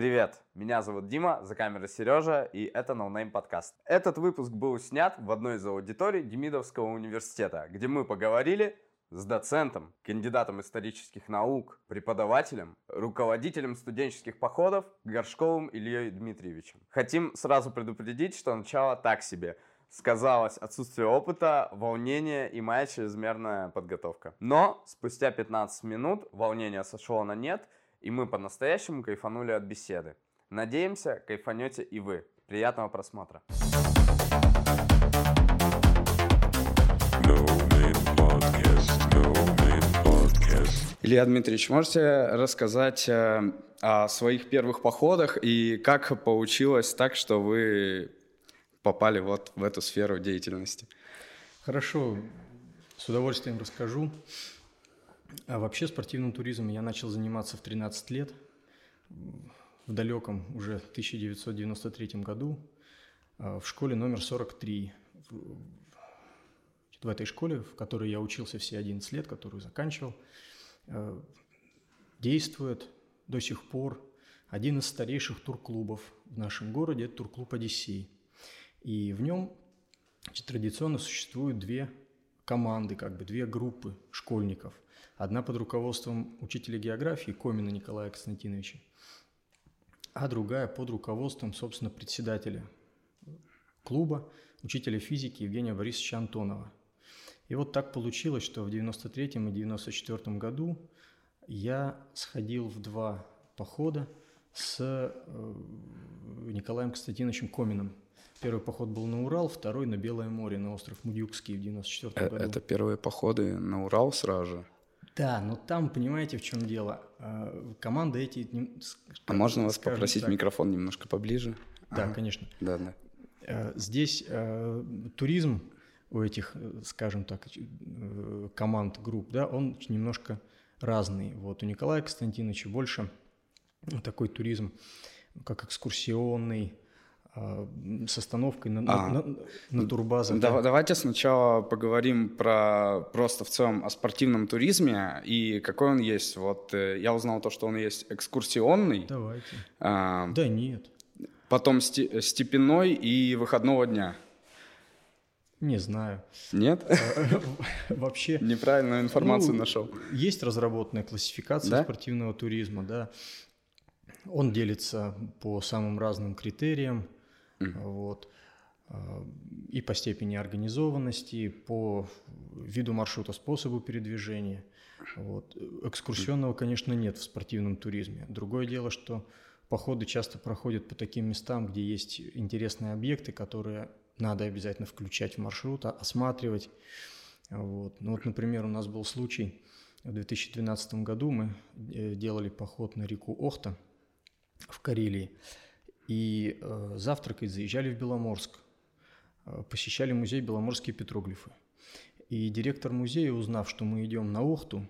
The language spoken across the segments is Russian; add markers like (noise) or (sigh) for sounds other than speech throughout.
Привет, меня зовут Дима, за камерой Сережа, и это No Name подкаст. Этот выпуск был снят в одной из аудиторий Демидовского университета, где мы поговорили с доцентом, кандидатом исторических наук, преподавателем, руководителем студенческих походов Горшковым Ильей Дмитриевичем. Хотим сразу предупредить, что начало так себе. Сказалось отсутствие опыта, волнение и моя чрезмерная подготовка. Но спустя 15 минут волнение сошло на нет, и мы по-настоящему кайфанули от беседы. Надеемся, кайфанете и вы. Приятного просмотра. Илья Дмитриевич, можете рассказать э, о своих первых походах и как получилось так, что вы попали вот в эту сферу деятельности? Хорошо, с удовольствием расскажу. А вообще спортивным туризмом я начал заниматься в 13 лет, в далеком уже 1993 году, а, в школе номер 43. В этой школе, в которой я учился все 11 лет, которую заканчивал, а, действует до сих пор один из старейших турклубов в нашем городе, это турклуб «Одиссей». И в нем традиционно существуют две команды, как бы две группы школьников. Одна под руководством учителя географии Комина Николая Константиновича, а другая под руководством, собственно, председателя клуба, учителя физики Евгения Борисовича Антонова. И вот так получилось, что в 93 и 94 году я сходил в два похода с э, Николаем Константиновичем Коминым – Первый поход был на Урал, второй на Белое море, на остров Мудюкский в 94 э, году. Это первые походы на Урал сразу же? Да, но там, понимаете, в чем дело? Э, команда эти... А можно вас попросить так, микрофон немножко поближе? Да, ага. конечно. Да, да. Э, здесь туризм у этих, скажем так, команд, групп, да, он немножко разный. Вот у Николая Константиновича больше такой туризм, как экскурсионный, а, с остановкой на, а, на, на турбазах. Да, давайте сначала поговорим про просто в целом о спортивном туризме и какой он есть. Вот э, я узнал то, что он есть экскурсионный. Давайте. А, да нет. Потом степенной и выходного дня. Не знаю. Нет? А, (laughs) вообще... Неправильную информацию ну, нашел. Есть разработанная классификация да? спортивного туризма, да. Он делится по самым разным критериям. Вот. А, и по степени организованности, по виду маршрута, способу передвижения. Вот. Экскурсионного, конечно, нет в спортивном туризме. Другое дело, что походы часто проходят по таким местам, где есть интересные объекты, которые надо обязательно включать в маршрут, а, осматривать. Вот. Ну вот, например, у нас был случай, в 2012 году мы э, делали поход на реку Охта в Карелии и э, завтракать заезжали в Беломорск, э, посещали музей беломорские петроглифы. И директор музея, узнав, что мы идем на Охту,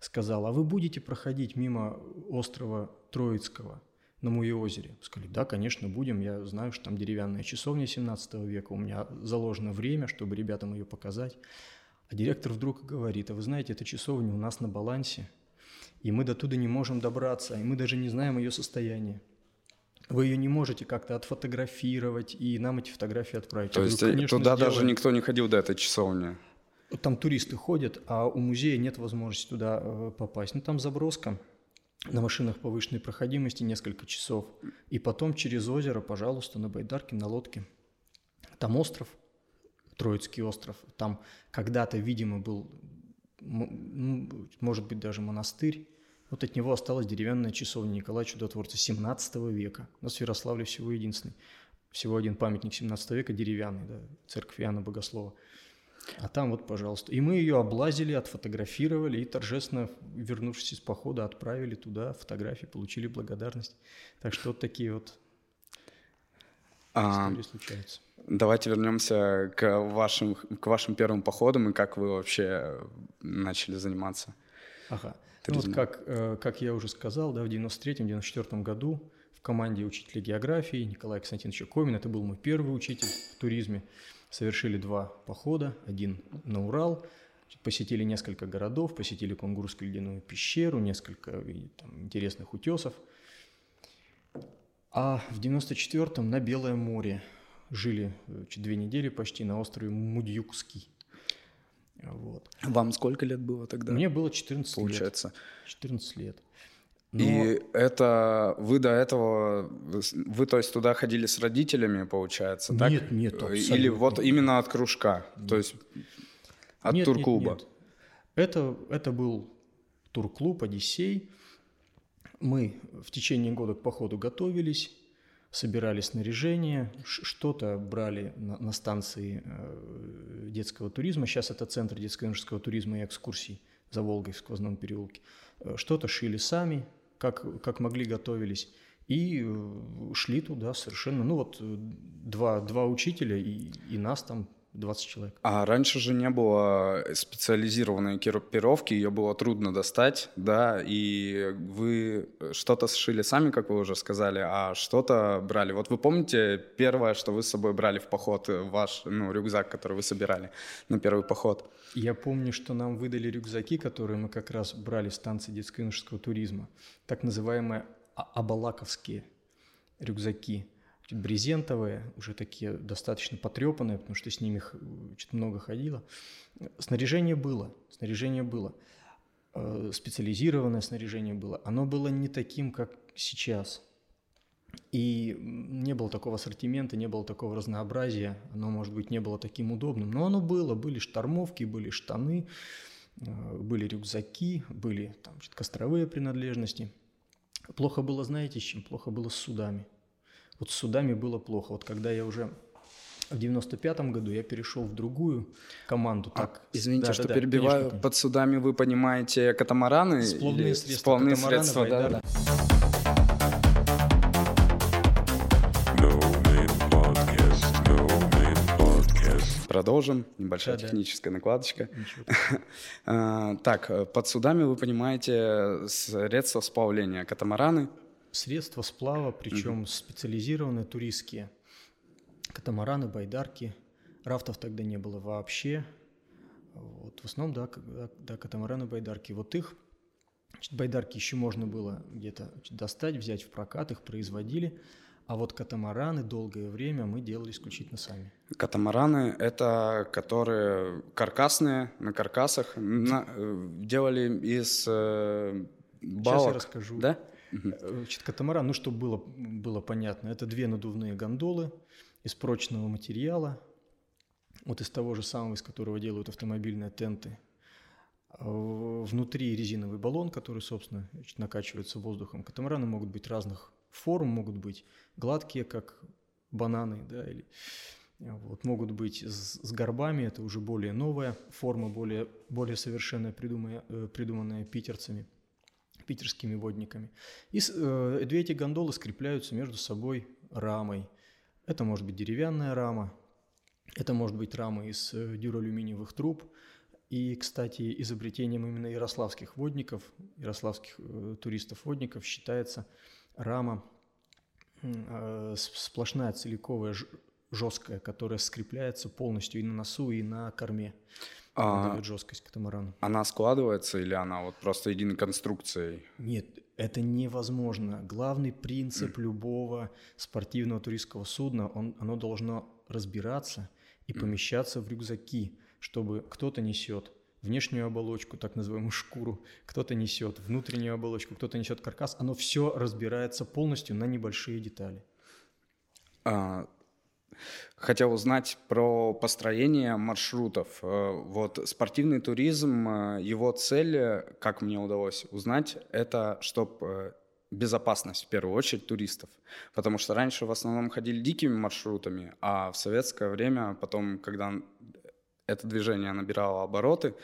сказал, а вы будете проходить мимо острова Троицкого на Муе-озере? Сказали, да, конечно, будем, я знаю, что там деревянная часовня 17 века, у меня заложено время, чтобы ребятам ее показать. А директор вдруг говорит, а вы знаете, эта часовня у нас на балансе, и мы до туда не можем добраться, и мы даже не знаем ее состояние вы ее не можете как-то отфотографировать и нам эти фотографии отправить. То есть говорю, туда сделаем. даже никто не ходил до этой часовни? Там туристы ходят, а у музея нет возможности туда э, попасть. Ну, там заброска на машинах повышенной проходимости несколько часов. И потом через озеро, пожалуйста, на байдарке, на лодке. Там остров, Троицкий остров. Там когда-то, видимо, был, может быть, даже монастырь. Вот от него осталась деревянная часовня Николая Чудотворца 17 века. У нас в Ярославле всего единственный. Всего один памятник 17 века деревянный, да, церковь Иоанна Богослова. А там вот, пожалуйста. И мы ее облазили, отфотографировали и торжественно, вернувшись из похода, отправили туда фотографии, получили благодарность. Так что вот такие вот а, истории случаются. Давайте вернемся к вашим, к вашим первым походам и как вы вообще начали заниматься. Ага. Ну, вот как, э, как я уже сказал, да, в 93-94 году в команде учителя географии Николая Константиновича Комин, это был мой первый учитель в туризме, совершили два похода, один на Урал, посетили несколько городов, посетили Кунгурскую ледяную пещеру, несколько там, интересных утесов. А в 94-м на Белое море жили две недели почти на острове Мудьюкский. Вот. Вам сколько лет было тогда? Мне было 14 Получается. лет. 14 лет. Но... И это вы до этого, вы то есть туда ходили с родителями, получается, так? Нет, нет, абсолютно. Или вот именно от кружка, нет. то есть от нет, турклуба? Нет, нет. Это, это был турклуб «Одиссей». Мы в течение года к походу готовились, собирали снаряжение, что-то брали на, на станции э, детского туризма. Сейчас это центр детско-юношеского туризма и экскурсий за Волгой в сквозном переулке. Э, что-то шили сами, как, как могли готовились. И э, шли туда совершенно, ну вот два, два учителя и, и нас там 20 человек. А раньше же не было специализированной экипировки, ее было трудно достать, да, и вы что-то сшили сами, как вы уже сказали, а что-то брали. Вот вы помните первое, что вы с собой брали в поход, ваш, ну, рюкзак, который вы собирали на первый поход? Я помню, что нам выдали рюкзаки, которые мы как раз брали в станции детско-юношеского туризма, так называемые абалаковские рюкзаки – брезентовые, уже такие достаточно потрепанные, потому что с ними чуть много ходило. Снаряжение было, снаряжение было. Э, специализированное снаряжение было. Оно было не таким, как сейчас. И не было такого ассортимента, не было такого разнообразия. Оно, может быть, не было таким удобным. Но оно было. Были штормовки, были штаны, э, были рюкзаки, были там, костровые принадлежности. Плохо было, знаете, с чем? Плохо было с судами. Вот с судами было плохо. Вот когда я уже в 95-м году я перешел в другую команду. А, так, извините, да, что да, перебиваю. конечно. Под судами вы понимаете катамараны? Сплавные средства. Сплавные средства, да, да. Продолжим. Небольшая да, техническая да. накладочка. (laughs) А, так, под судами вы понимаете средства сплавления. Катамараны, средства сплава, причем угу. специализированные туристские. Катамараны, байдарки. Рафтов тогда не было вообще. Вот, в основном, да, да, катамараны, байдарки. Вот их значит, байдарки еще можно было где-то достать, взять в прокат, их производили. А вот катамараны долгое время мы делали исключительно сами. Катамараны – это которые каркасные, на каркасах, на, э, делали из э, балок. Сейчас я расскажу. Да? Значит, катамаран, ну, чтобы было, было понятно, это две надувные гондолы из прочного материала, вот из того же самого, из которого делают автомобильные тенты. Внутри резиновый баллон, который, собственно, значит, накачивается воздухом. Катамараны могут быть разных форм, могут быть гладкие, как бананы, да, или вот, могут быть с, с горбами, это уже более новая форма, более, более совершенная, придуманная, э, придуманная питерцами – питерскими водниками. И э, две эти гондолы скрепляются между собой рамой. Это может быть деревянная рама, это может быть рама из э, дюралюминиевых труб. И, кстати, изобретением именно ярославских водников, ярославских э, туристов-водников считается рама э, сплошная целиковая жесткая, которая скрепляется полностью и на носу, и на корме а, дает жесткость катамарану. Она складывается или она вот просто единой конструкцией? Нет, это невозможно. Главный принцип mm. любого спортивного туристского судна, он, оно должно разбираться и mm. помещаться в рюкзаки, чтобы кто-то несет внешнюю оболочку, так называемую шкуру, кто-то несет внутреннюю оболочку, кто-то несет каркас. Оно все разбирается полностью на небольшие детали. А, Хотел узнать про построение маршрутов. Э, вот спортивный туризм, э, его цель, как мне удалось узнать, это чтобы э, безопасность в первую очередь туристов. Потому что раньше в основном ходили дикими маршрутами, а в советское время, потом, когда это движение набирало обороты,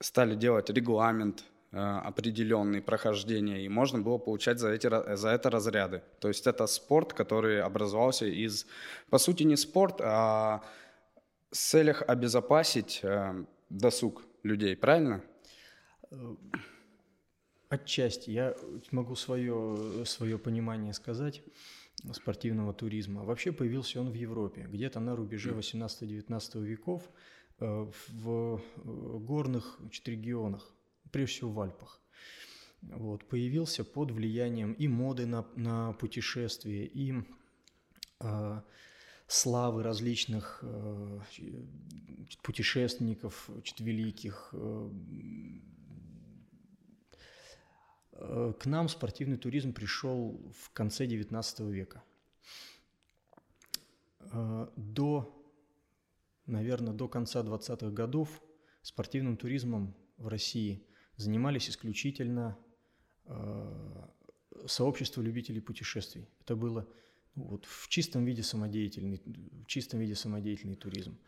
стали делать регламент Э, определенные прохождения, и можно было получать за, эти, за это разряды. То есть это спорт, который образовался из, по сути, не спорт, а в целях обезопасить э, досуг людей, правильно? Э, отчасти. Я могу свое, свое понимание сказать спортивного туризма. Вообще появился он в Европе, где-то на рубеже 18-19 веков в горных регионах прежде всего в Альпах. вот, появился под влиянием и моды на, на путешествия, и э, славы различных э, путешественников великих. Э, к нам спортивный туризм пришел в конце XIX века. До, наверное, до конца 20-х годов спортивным туризмом в России занимались исключительно э, сообщество любителей путешествий. Это было ну, вот, в чистом виде самодеятельный, в чистом виде самодеятельный туризм.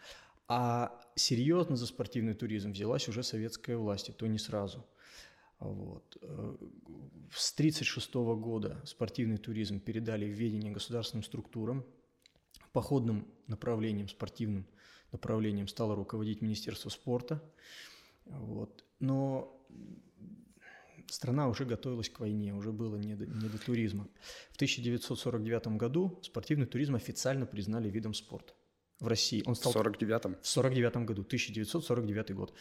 А серьезно за спортивный туризм взялась уже советская власть, и то не сразу. Вот. Э, с 1936 года спортивный туризм передали в ведение государственным структурам. Походным направлением, спортивным направлением стало руководить Министерство спорта. Вот. Но страна уже готовилась к войне, уже было не до, не до туризма. В 1949 году спортивный туризм официально признали видом спорта в России. Он стал... В 49-м? В 49 году, 1949 год.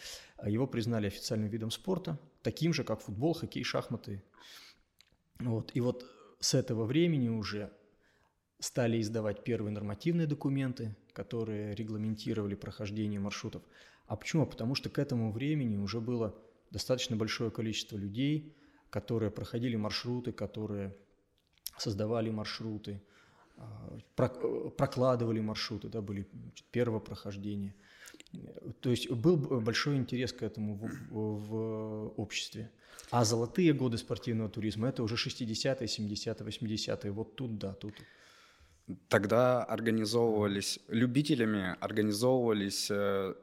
Его признали официальным видом спорта, таким же, как футбол, хоккей, шахматы. Вот. И вот с этого времени уже стали издавать первые нормативные документы, которые регламентировали прохождение маршрутов. А почему? Потому что к этому времени уже было достаточно большое количество людей, которые проходили маршруты, которые создавали маршруты, а, прокладывали маршруты, да, были первое прохождение. То есть был большой интерес к этому в, в обществе. А золотые годы спортивного туризма – это уже 60-е, 70-е, 80-е. Вот тут, да, тут. Тогда организовывались любителями, организовывались э,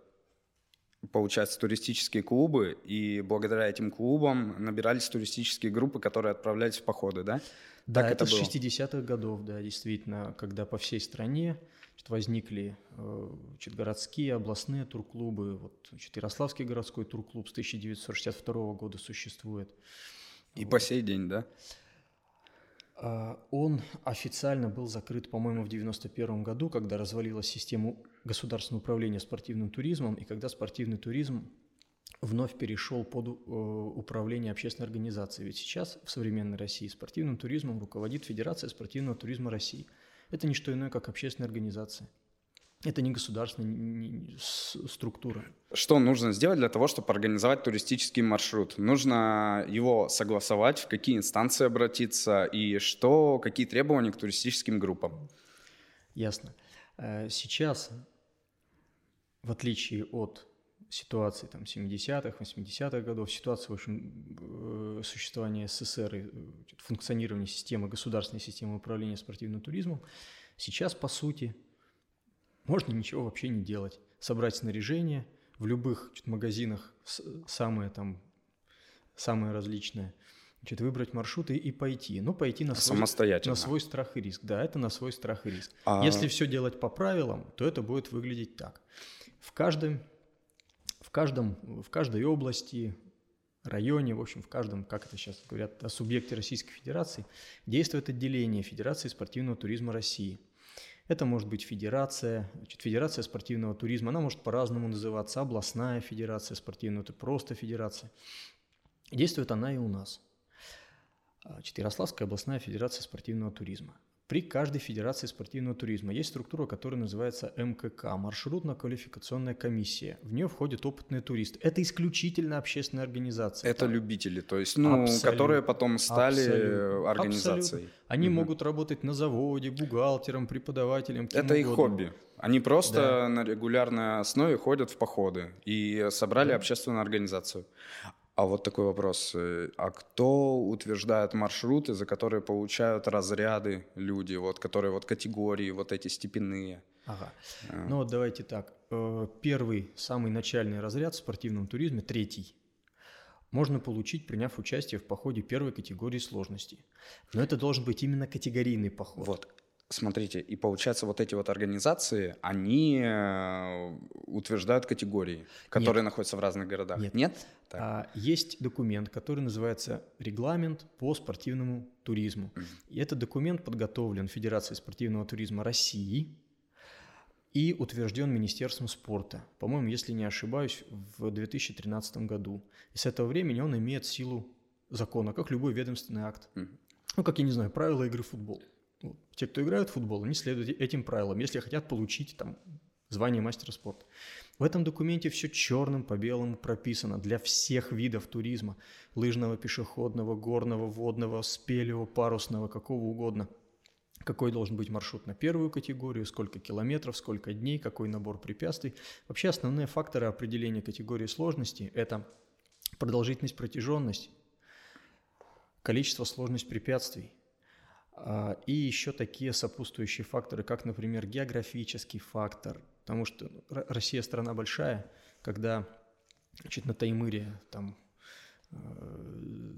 получается, туристические клубы, и благодаря этим клубам набирались туристические группы, которые отправлялись в походы, да? Да, так это, это с 60-х годов, да, действительно, когда по всей стране значит, возникли э, значит, городские, областные турклубы. Вот значит, Ярославский городской турклуб с 1962 года существует. И вот. по сей день, да? А, он официально был закрыт, по-моему, в 1991 году, когда развалилась система государственного управления спортивным туризмом, и когда спортивный туризм вновь перешел под э, управление общественной организацией. Ведь сейчас в современной России спортивным туризмом руководит Федерация спортивного туризма России. Это не что иное, как общественная организация. Это не государственная структура. Что нужно сделать для того, чтобы организовать туристический маршрут? Нужно его согласовать, в какие инстанции обратиться и что, какие требования к туристическим группам? Ясно. Э, сейчас, в отличие от ситуации там, 70-х, 80-х годов, ситуации, в общем, э, существования СССР и э, функционирования системы, государственной системы управления спортивным туризмом, сейчас, по сути, можно ничего вообще не делать. Собрать снаряжение в любых магазинах самое там, самое различное. Значит, выбрать маршруты и пойти. Ну, пойти на свой, Самостоятельно. на свой страх и риск. Да, это на свой страх и риск. А... Если все делать по правилам, то это будет выглядеть так. В каждом, в каждом, в каждой области, районе, в общем, в каждом, как это сейчас говорят, о субъекте Российской Федерации, действует отделение Федерации спортивного туризма России – это может быть федерация, значит, федерация спортивного туризма, она может по-разному называться, областная федерация спортивного, это просто федерация. Действует она и у нас. Значит, Ярославская областная федерация спортивного туризма. При каждой федерации спортивного туризма есть структура, которая называется МКК – маршрутно-квалификационная комиссия. В нее входят опытные туристы. Это исключительно общественная организация. Это там. любители, то есть, ну, абсолютно, которые потом стали абсолютно, организацией. Абсолютно. Они угу. могут работать на заводе, бухгалтером, преподавателем. Это их хобби. Они просто да. на регулярной основе ходят в походы и собрали да. общественную организацию. А вот такой вопрос. Э, а кто утверждает маршруты, за которые получают разряды люди, вот, которые вот категории, вот эти степенные? Ага. А. Ну вот давайте так. Э, первый, самый начальный разряд в спортивном туризме, третий, можно получить, приняв участие в походе первой категории сложности. Но это должен быть именно категорийный поход. Вот. Смотрите, и получается, вот эти вот организации, они э, утверждают категории, которые Нет. находятся в разных городах. Нет. Нет? А, есть документ, который называется «Регламент по спортивному туризму». Mm. И этот документ подготовлен Федерацией спортивного туризма России и утвержден Министерством спорта, по-моему, если не ошибаюсь, в 2013 году. И с этого времени он имеет силу закона, как любой ведомственный акт. Ну, как, я не знаю, правила игры в футбол. Вот. Те, кто играют в футбол, они следуют этим правилам, если хотят получить там звание мастера спорта. В этом документе все черным по белому прописано для всех видов туризма. Лыжного, пешеходного, горного, водного, спелево, парусного, какого угодно. Какой должен быть маршрут на первую категорию, сколько километров, сколько дней, какой набор препятствий. Вообще основные факторы определения категории сложности – это продолжительность, протяженность, количество, сложность препятствий – и еще такие сопутствующие факторы, как, например, географический фактор, потому что ну, Россия страна большая, когда значит, на Таймыре там э,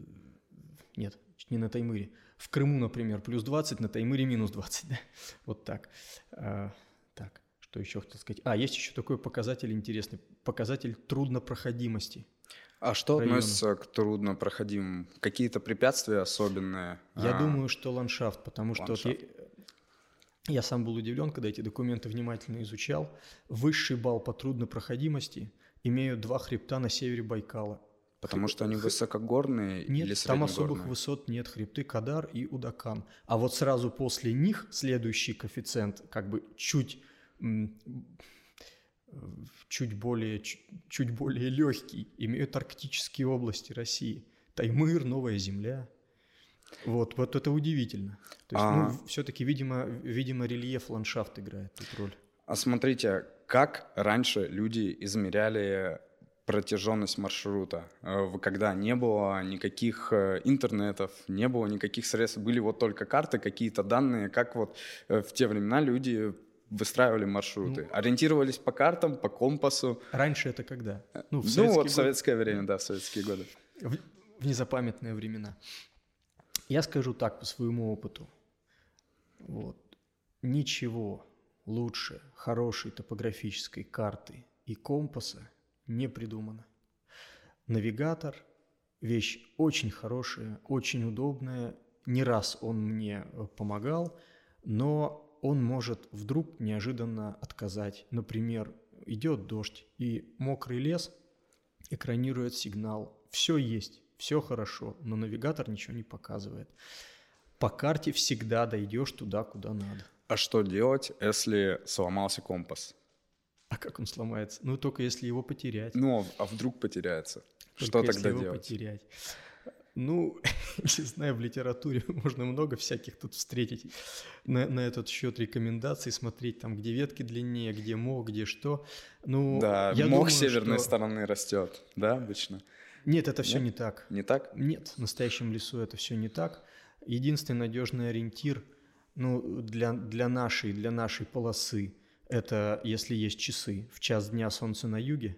нет, не на Таймыре. В Крыму, например, плюс 20, на Таймыре минус 20. (laughs) Да? Вот так. А, так, что еще хотел сказать? А, есть еще такой показатель интересный. Показатель труднопроходимости. А что относится к труднопроходимым? Какие-то препятствия особенные? Я а... думаю, что ландшафт, потому ландшафт. что вот я, я сам был удивлен, когда эти документы внимательно изучал. Высший балл по труднопроходимости имеют два хребта на севере Байкала. Потому что они высокогорные нет, или там особых высот нет, хребты Кадар и Удакан. А вот сразу после них следующий коэффициент как бы чуть чуть более, чуть, чуть более легкий, имеют арктические области России. Таймыр, Новая Земля. Вот, вот это удивительно. То есть, а... ну, все-таки, видимо, видимо, рельеф, ландшафт играет тут роль. А смотрите, как раньше люди измеряли протяженность маршрута, э, когда не было никаких э, интернетов, не было никаких средств, были вот только карты, какие-то данные, как вот э, в те времена люди выстраивали маршруты? Ну, Ориентировались по картам, по компасу? Раньше это когда? Ну, в ну вот в советское время, да, в советские годы. В, в незапамятные времена. Я скажу так по своему опыту. Вот. Ничего лучше хорошей топографической карты и компаса не придумано. Навигатор – вещь очень хорошая, очень удобная. Не раз он мне помогал, но он может вдруг неожиданно отказать. Например, идет дождь, и мокрый лес экранирует сигнал. Все есть, все хорошо, но навигатор ничего не показывает. По карте всегда дойдешь туда, куда надо. А что делать, если сломался компас? А как он сломается? Ну, только если его потерять. Ну, а вдруг потеряется? Только что тогда его делать? потерять. Ну, (laughs) не знаю, в литературе (laughs) можно много всяких тут встретить на, на этот счет рекомендаций, смотреть там, где ветки длиннее, где мох, где что. Ну, да, я мох думаю, северной что... стороны растет, да, обычно? Нет, это все Нет? не так. Не так? Нет, в настоящем лесу это все не так. Единственный надежный ориентир ну, для, для, нашей, для нашей полосы – это если есть часы. В час дня солнце на юге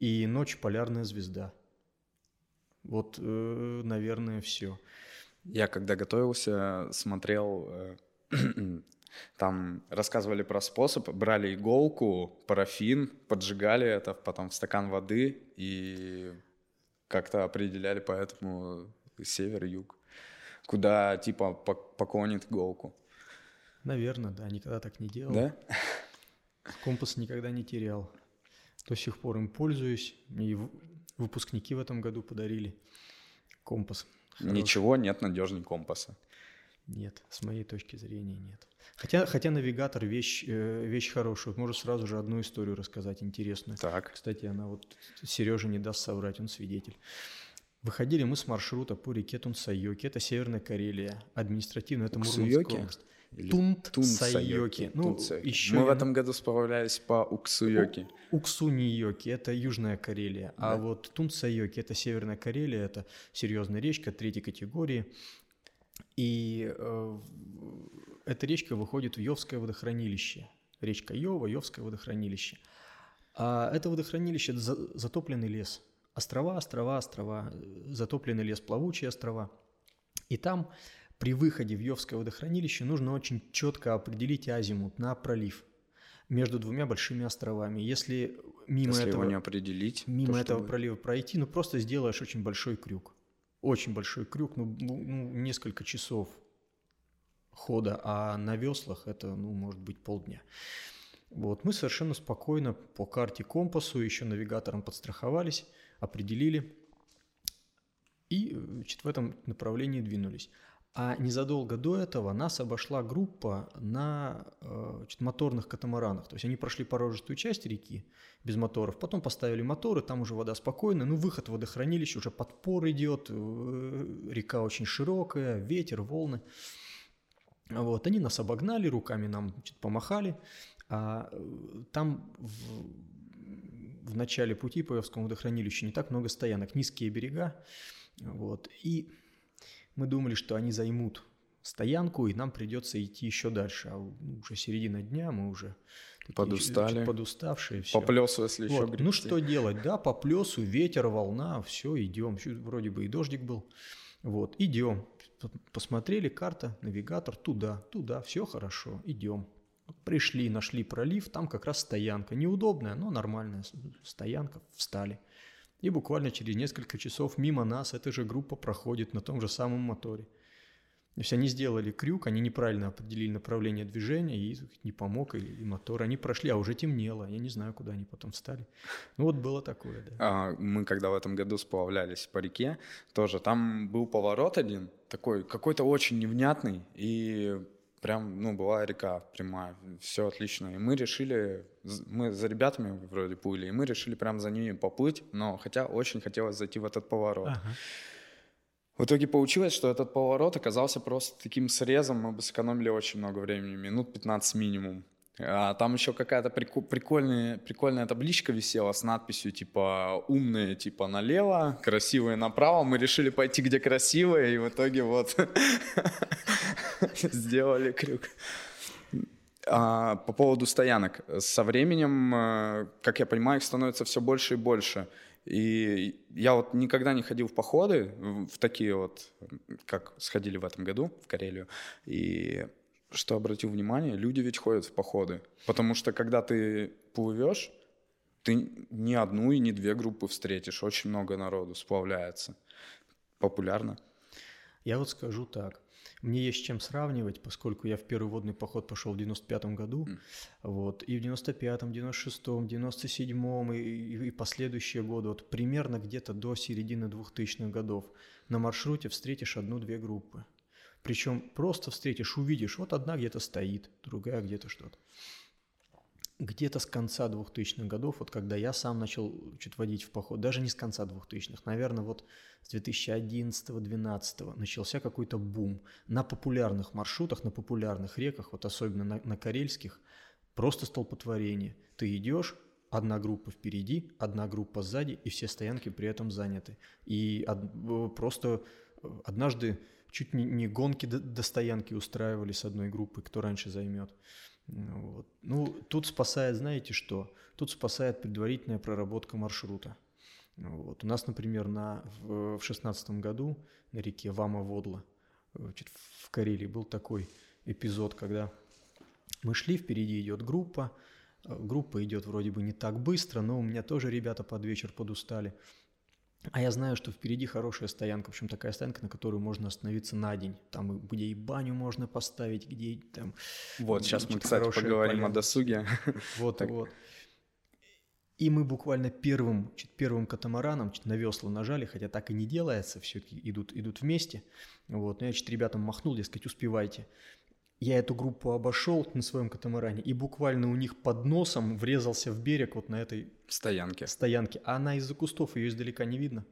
и ночь полярная звезда – вот, э, наверное, все. Я когда готовился, смотрел, э, (clears throat) там рассказывали про способ, брали иголку, парафин, поджигали это, потом в стакан воды и как-то определяли поэтому север, юг, куда типа поклонит иголку. Наверное, да, никогда так не делал. Да? Компас никогда не терял. До сих пор им пользуюсь. И Выпускники в этом году подарили компас. Хороший. Ничего нет надежнее компаса. Нет, с моей точки зрения нет. Хотя, хотя навигатор вещь, э, вещь хорошая. Можу сразу же одну историю рассказать интересную. Так. Кстати, она вот Сережа не даст соврать, он свидетель. Выходили мы с маршрута по реке Тунсайоки, это Северная Карелия, административно это Мурманская область. Тунт Сайоки. Ну, еще Мы в этом году справлялись по Уксуйоки. Уксуни-йоки – это Южная Карелия, а да. а вот Тунт Сайоки – это Северная Карелия, это серьезная речка третьей категории. И э, эта речка выходит в Йовское водохранилище. Речка Йова, Йовское водохранилище. А это водохранилище – это затопленный лес. Острова, острова, острова, затопленный лес, плавучие острова. И там при выходе в Йовское водохранилище нужно очень четко определить азимут на пролив между двумя большими островами. Если мимо Если этого не определить, мимо этого пролива пройти, ну просто сделаешь очень большой крюк, очень большой крюк, ну, ну, ну несколько часов хода, а на веслах это, ну, может быть, полдня. Вот, мы совершенно спокойно по карте компасу, еще навигатором подстраховались, определили И значит, в этом направлении двинулись. А незадолго до этого нас обошла группа на значит, моторных катамаранах. То есть они прошли порожистую часть реки без моторов, потом поставили моторы, там уже вода спокойная, ну выход в водохранилище, уже подпор идет, река очень широкая, ветер, волны. Вот, они нас обогнали, руками нам значит, помахали, а э, там в, в начале пути по Евскому водохранилищу не так много стоянок, низкие берега, вот, и мы думали, что они займут стоянку, и нам придется идти еще дальше, а уже середина дня, мы уже такие, подустали, подуставшие, все. По плесу, если вот. еще гребсти. Ну что делать, да, по плесу, ветер, волна, все, идем, вроде бы и дождик был, вот, идем, посмотрели, карта, навигатор, туда, туда, все хорошо, идем. Пришли, нашли пролив, там как раз стоянка. Неудобная, но нормальная стоянка, встали. И буквально через несколько часов мимо нас эта же группа проходит на том же самом моторе. То есть они сделали крюк, они неправильно определили направление движения, и не помог, и, и мотор. Они прошли, а уже темнело. Я не знаю, куда они потом встали. Ну вот было такое, да. А, мы когда в этом году сплавлялись по реке, тоже там был поворот один, такой какой-то очень невнятный, и прям, ну, была река прямая, все отлично. И мы решили, мы за ребятами вроде плыли, и мы решили прям за ними поплыть, но хотя очень хотелось зайти в этот поворот. Ага. В итоге получилось, что этот поворот оказался просто таким срезом, мы бы сэкономили очень много времени, минут 15 минимум. А там еще какая-то прикольная, прикольная табличка висела с надписью типа «умные» типа налево, «красивые» направо. Мы решили пойти где красивые, и в итоге вот (laughs) сделали крюк. А, по поводу стоянок. Со временем, э, как я понимаю, их становится все больше и больше. И я вот никогда не ходил в походы, в такие вот, как сходили в этом году в Карелию. И что обратил внимание, люди ведь ходят в походы. Потому что когда ты плывешь, ты ни одну и не две группы встретишь. Очень много народу сплавляется. Популярно. Я вот скажу так. Мне есть с чем сравнивать, поскольку я в первый водный поход пошел в 95 году, mm. вот, и в 95-м, 96-м, 97-м, и, и, и последующие годы, вот примерно где-то до середины 2000-х годов на маршруте встретишь одну-две группы. Причем просто встретишь, увидишь, вот одна где-то стоит, другая где-то что-то где-то с конца 2000-х годов, вот когда я сам начал чуть водить в поход, даже не с конца 2000-х, наверное, вот с 2011-2012 начался какой-то бум на популярных маршрутах, на популярных реках, вот особенно на, на карельских, просто столпотворение. Ты идешь, одна группа впереди, одна группа сзади, и все стоянки при этом заняты. И од, просто однажды чуть не, не гонки до, до стоянки устраивали с одной группой, кто раньше займет. Вот. Ну, тут спасает, знаете что? Тут спасает предварительная проработка маршрута. Вот. У нас, например, на, в 2016 году на реке Вама-Водла в Карелии был такой эпизод, когда мы шли, впереди идет группа, группа идет вроде бы не так быстро, но у меня тоже ребята под вечер подустали. А я знаю, что впереди хорошая стоянка, в общем, такая стоянка, на которую можно остановиться на день. Там, где и баню можно поставить, где там... Вот, сейчас мы, кстати, поговорим поля. о досуге. Вот, так. вот. И мы буквально первым, чуть первым катамараном чуть на весла нажали, хотя так и не делается, все-таки идут, идут вместе. Вот. Но я чуть ребятам махнул, дескать, успевайте я эту группу обошел на своем катамаране и буквально у них под носом врезался в берег вот на этой стоянке. стоянке. А она из-за кустов, ее издалека не видно.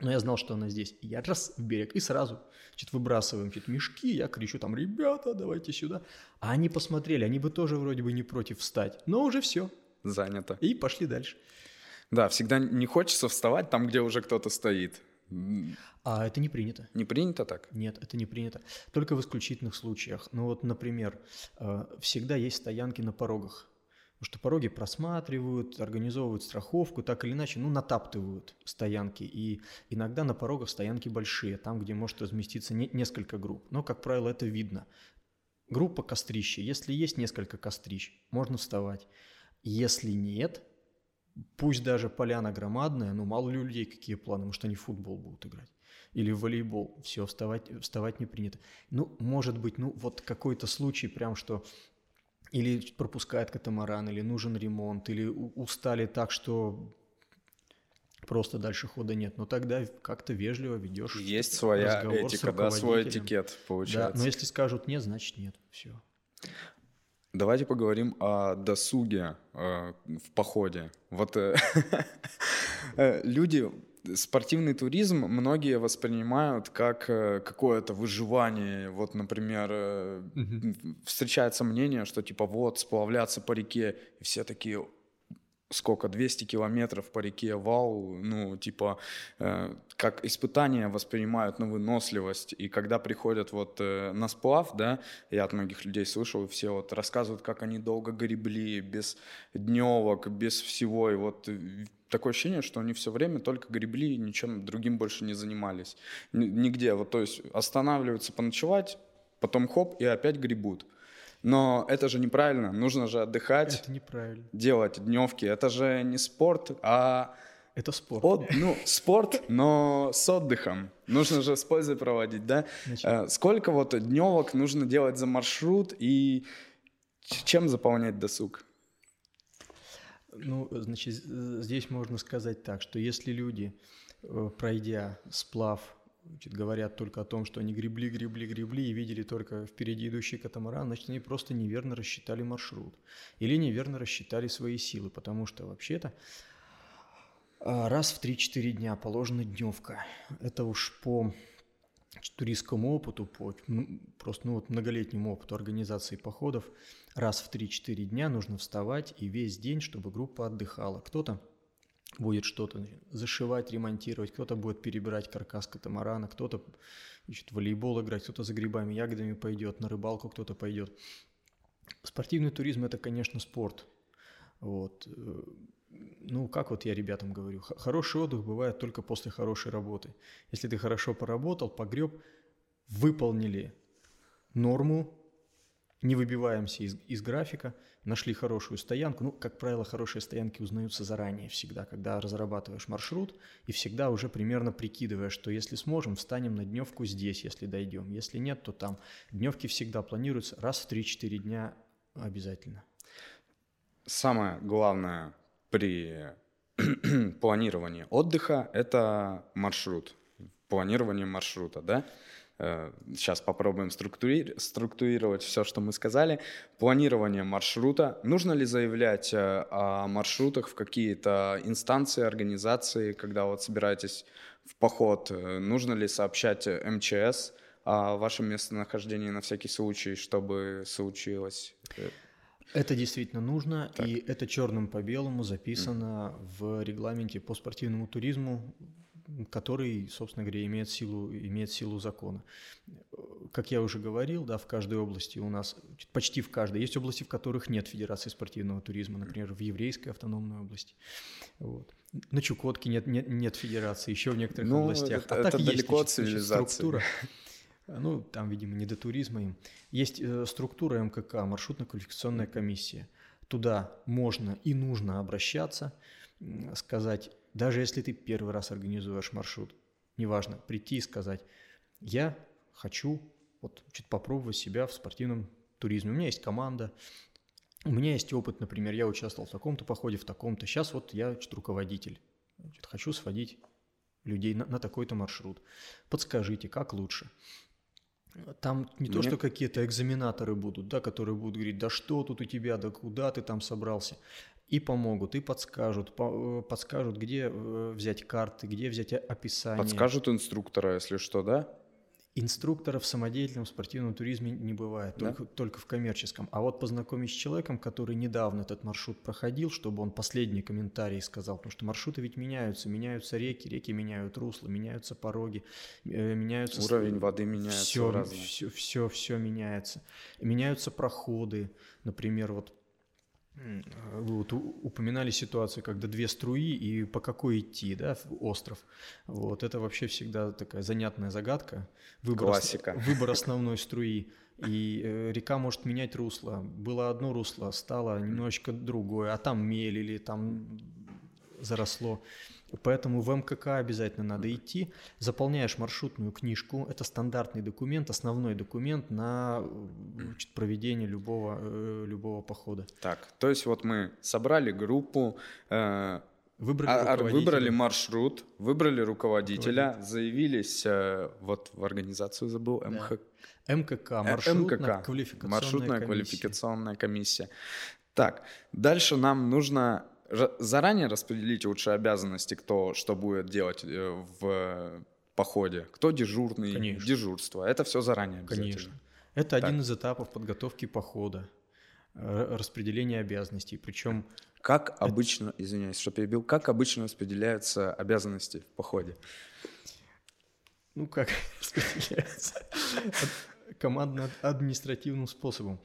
Но я знал, что она здесь. И я раз в берег и сразу чуть выбрасываем чуть мешки. Я кричу там, ребята, давайте сюда. А они посмотрели, они бы тоже вроде бы не против встать. Но уже все. Занято. И пошли дальше. Да, всегда не хочется вставать там, где уже кто-то стоит. А это не принято. Не принято так? Нет, это не принято. Только в исключительных случаях. Ну вот, например, э, всегда есть стоянки на порогах. Потому что пороги просматривают, организовывают страховку, так или иначе, ну, натаптывают стоянки. И иногда на порогах стоянки большие, там, где может разместиться не, несколько групп. Но, как правило, это видно. Группа кострище. Если есть несколько кострищ, можно вставать. Если нет, пусть даже поляна громадная, но мало ли у людей какие планы, может, они в футбол будут играть или в волейбол, все, вставать, вставать не принято. Ну, может быть, ну, вот какой-то случай прям, что или пропускает катамаран, или нужен ремонт, или устали так, что просто дальше хода нет. Но тогда как-то вежливо ведешь. Есть своя этика, да, свой этикет, получается. Да, но если скажут нет, значит нет. Все. Давайте поговорим о досуге э, в походе. Вот э, (laughs) э люди спортивный туризм многие воспринимают как э, какое-то выживание. Вот, например, встречается мнение, что типа вот сплавляться по реке, и все такие сколько, 200 километров по реке, вау, ну, типа, э, как испытания воспринимают на выносливость, и когда приходят вот э, на сплав, да, я от многих людей слышал, все вот рассказывают, как они долго гребли, без дневок, без всего, и вот э, такое ощущение, что они все время только гребли, ничем другим больше не занимались, нигде, вот, то есть останавливаются поночевать, потом хоп, и опять гребут. Но это же неправильно. Нужно же отдыхать. Это неправильно. Делать дневки. Это же не спорт, а... Это спорт. От, ну, спорт, но с отдыхом. Нужно же с пользой проводить, да? Значит. Э, сколько вот дневок нужно делать за маршрут и чем заполнять досуг? Ну, значит, здесь можно сказать так, что если люди, э, пройдя сплав значит, говорят только о том, что они гребли, гребли, гребли и видели только впереди идущий катамаран, значит, они просто неверно рассчитали маршрут или неверно рассчитали свои силы, потому что вообще-то а, раз в 3-4 дня положена дневка. Это уж по туристскому опыту, по просто ну, вот многолетнему опыту организации походов, раз в 3-4 дня нужно вставать и весь день, чтобы группа отдыхала. Кто-то будет что-то зашивать, ремонтировать, кто-то будет перебирать каркас катамарана, кто-то значит, волейбол играть, кто-то за грибами, ягодами пойдет, на рыбалку кто-то пойдет. Спортивный туризм – это, конечно, спорт. Вот. Ну, как вот я ребятам говорю, хороший отдых бывает только после хорошей работы. Если ты хорошо поработал, погреб, выполнили норму, не выбиваемся из, из графика, нашли хорошую стоянку. Ну, как правило, хорошие стоянки узнаются заранее всегда, когда разрабатываешь маршрут, и всегда уже примерно прикидываешь, что если сможем, встанем на дневку здесь, если дойдем. Если нет, то там. Дневки всегда планируются раз в 3-4 дня обязательно. Самое главное при (clears throat) планировании отдыха – это маршрут, планирование маршрута, да? Сейчас э, попробуем структури- структурировать все, что мы сказали. Планирование маршрута. Нужно ли заявлять э, о маршрутах в какие-то инстанции, организации, когда вот собираетесь в поход? Э, нужно ли сообщать МЧС о вашем местонахождении на всякий случай, чтобы случилось? Это действительно нужно, так. и это черным по белому записано mm. в регламенте по спортивному туризму который, собственно говоря, имеет силу, имеет силу закона. Как я уже говорил, да, в каждой области у нас, почти в каждой, есть области, в которых нет Федерации спортивного туризма, например, в Еврейской автономной области. Вот. На Чукотке нет, нет, нет федерации, еще в некоторых ну, областях. Это, а так это есть, далеко от цивилизации. Структура. Ну, там, видимо, не до туризма им. Есть э, структура МКК, маршрутно-квалификационная комиссия. Туда можно и нужно обращаться, сказать, даже если ты первый раз организуешь маршрут, неважно, прийти и сказать, я хочу вот чуть попробовать себя в спортивном туризме. У меня есть команда, у меня есть опыт, например, я участвовал в таком-то походе, в таком-то. Сейчас вот я чуть руководитель. Значит, хочу сводить людей на, на такой-то маршрут. Подскажите, как лучше. Там не Мне... то, что какие-то экзаменаторы будут, да, которые будут говорить, да что тут у тебя, да куда ты там собрался и помогут, и подскажут, по, э, подскажут, где э, взять карты, где взять описание. Подскажут инструктора, если что, да? Инструкторов в самодеятельном спортивном туризме не бывает, да? только, только в коммерческом. А вот познакомить с человеком, который недавно этот маршрут проходил, чтобы он последний комментарий сказал, потому что маршруты ведь меняются, меняются реки, реки меняют русло, меняются пороги, э, меняются... Уровень воды меняется. Все, все, все, все меняется. Меняются проходы, например, вот вы вот упоминали ситуацию, когда две струи и по какой идти, да, в остров. Вот это вообще всегда такая занятная загадка. Выбор, Классика. (laughs) Выбор основной струи. И э, река может менять русло. Было одно русло, стало немножечко другое, а там мель или там заросло. Поэтому в МКК обязательно надо идти. Заполняешь маршрутную книжку. Это стандартный документ, основной документ на значит, проведение любого, э, любого похода. Так, то есть вот мы собрали группу, э, Выбрали, а, выбрали маршрут, выбрали руководителя, заявились э, вот в организацию забыл МХ... МКК, э, маршрутная МКК, квалификационная маршрутная комиссия. квалификационная комиссия. Так, дальше нам нужно заранее распределить лучше обязанности, кто что будет делать э, в походе, кто дежурный, Конечно. дежурство. Это все заранее Конечно. Это так. один из этапов подготовки похода, распределение обязанностей. Причем как это... обычно, извиняюсь, что перебил, как обычно распределяются обязанности в походе? Ну, как (laughs) распределяются? Командно-административным способом.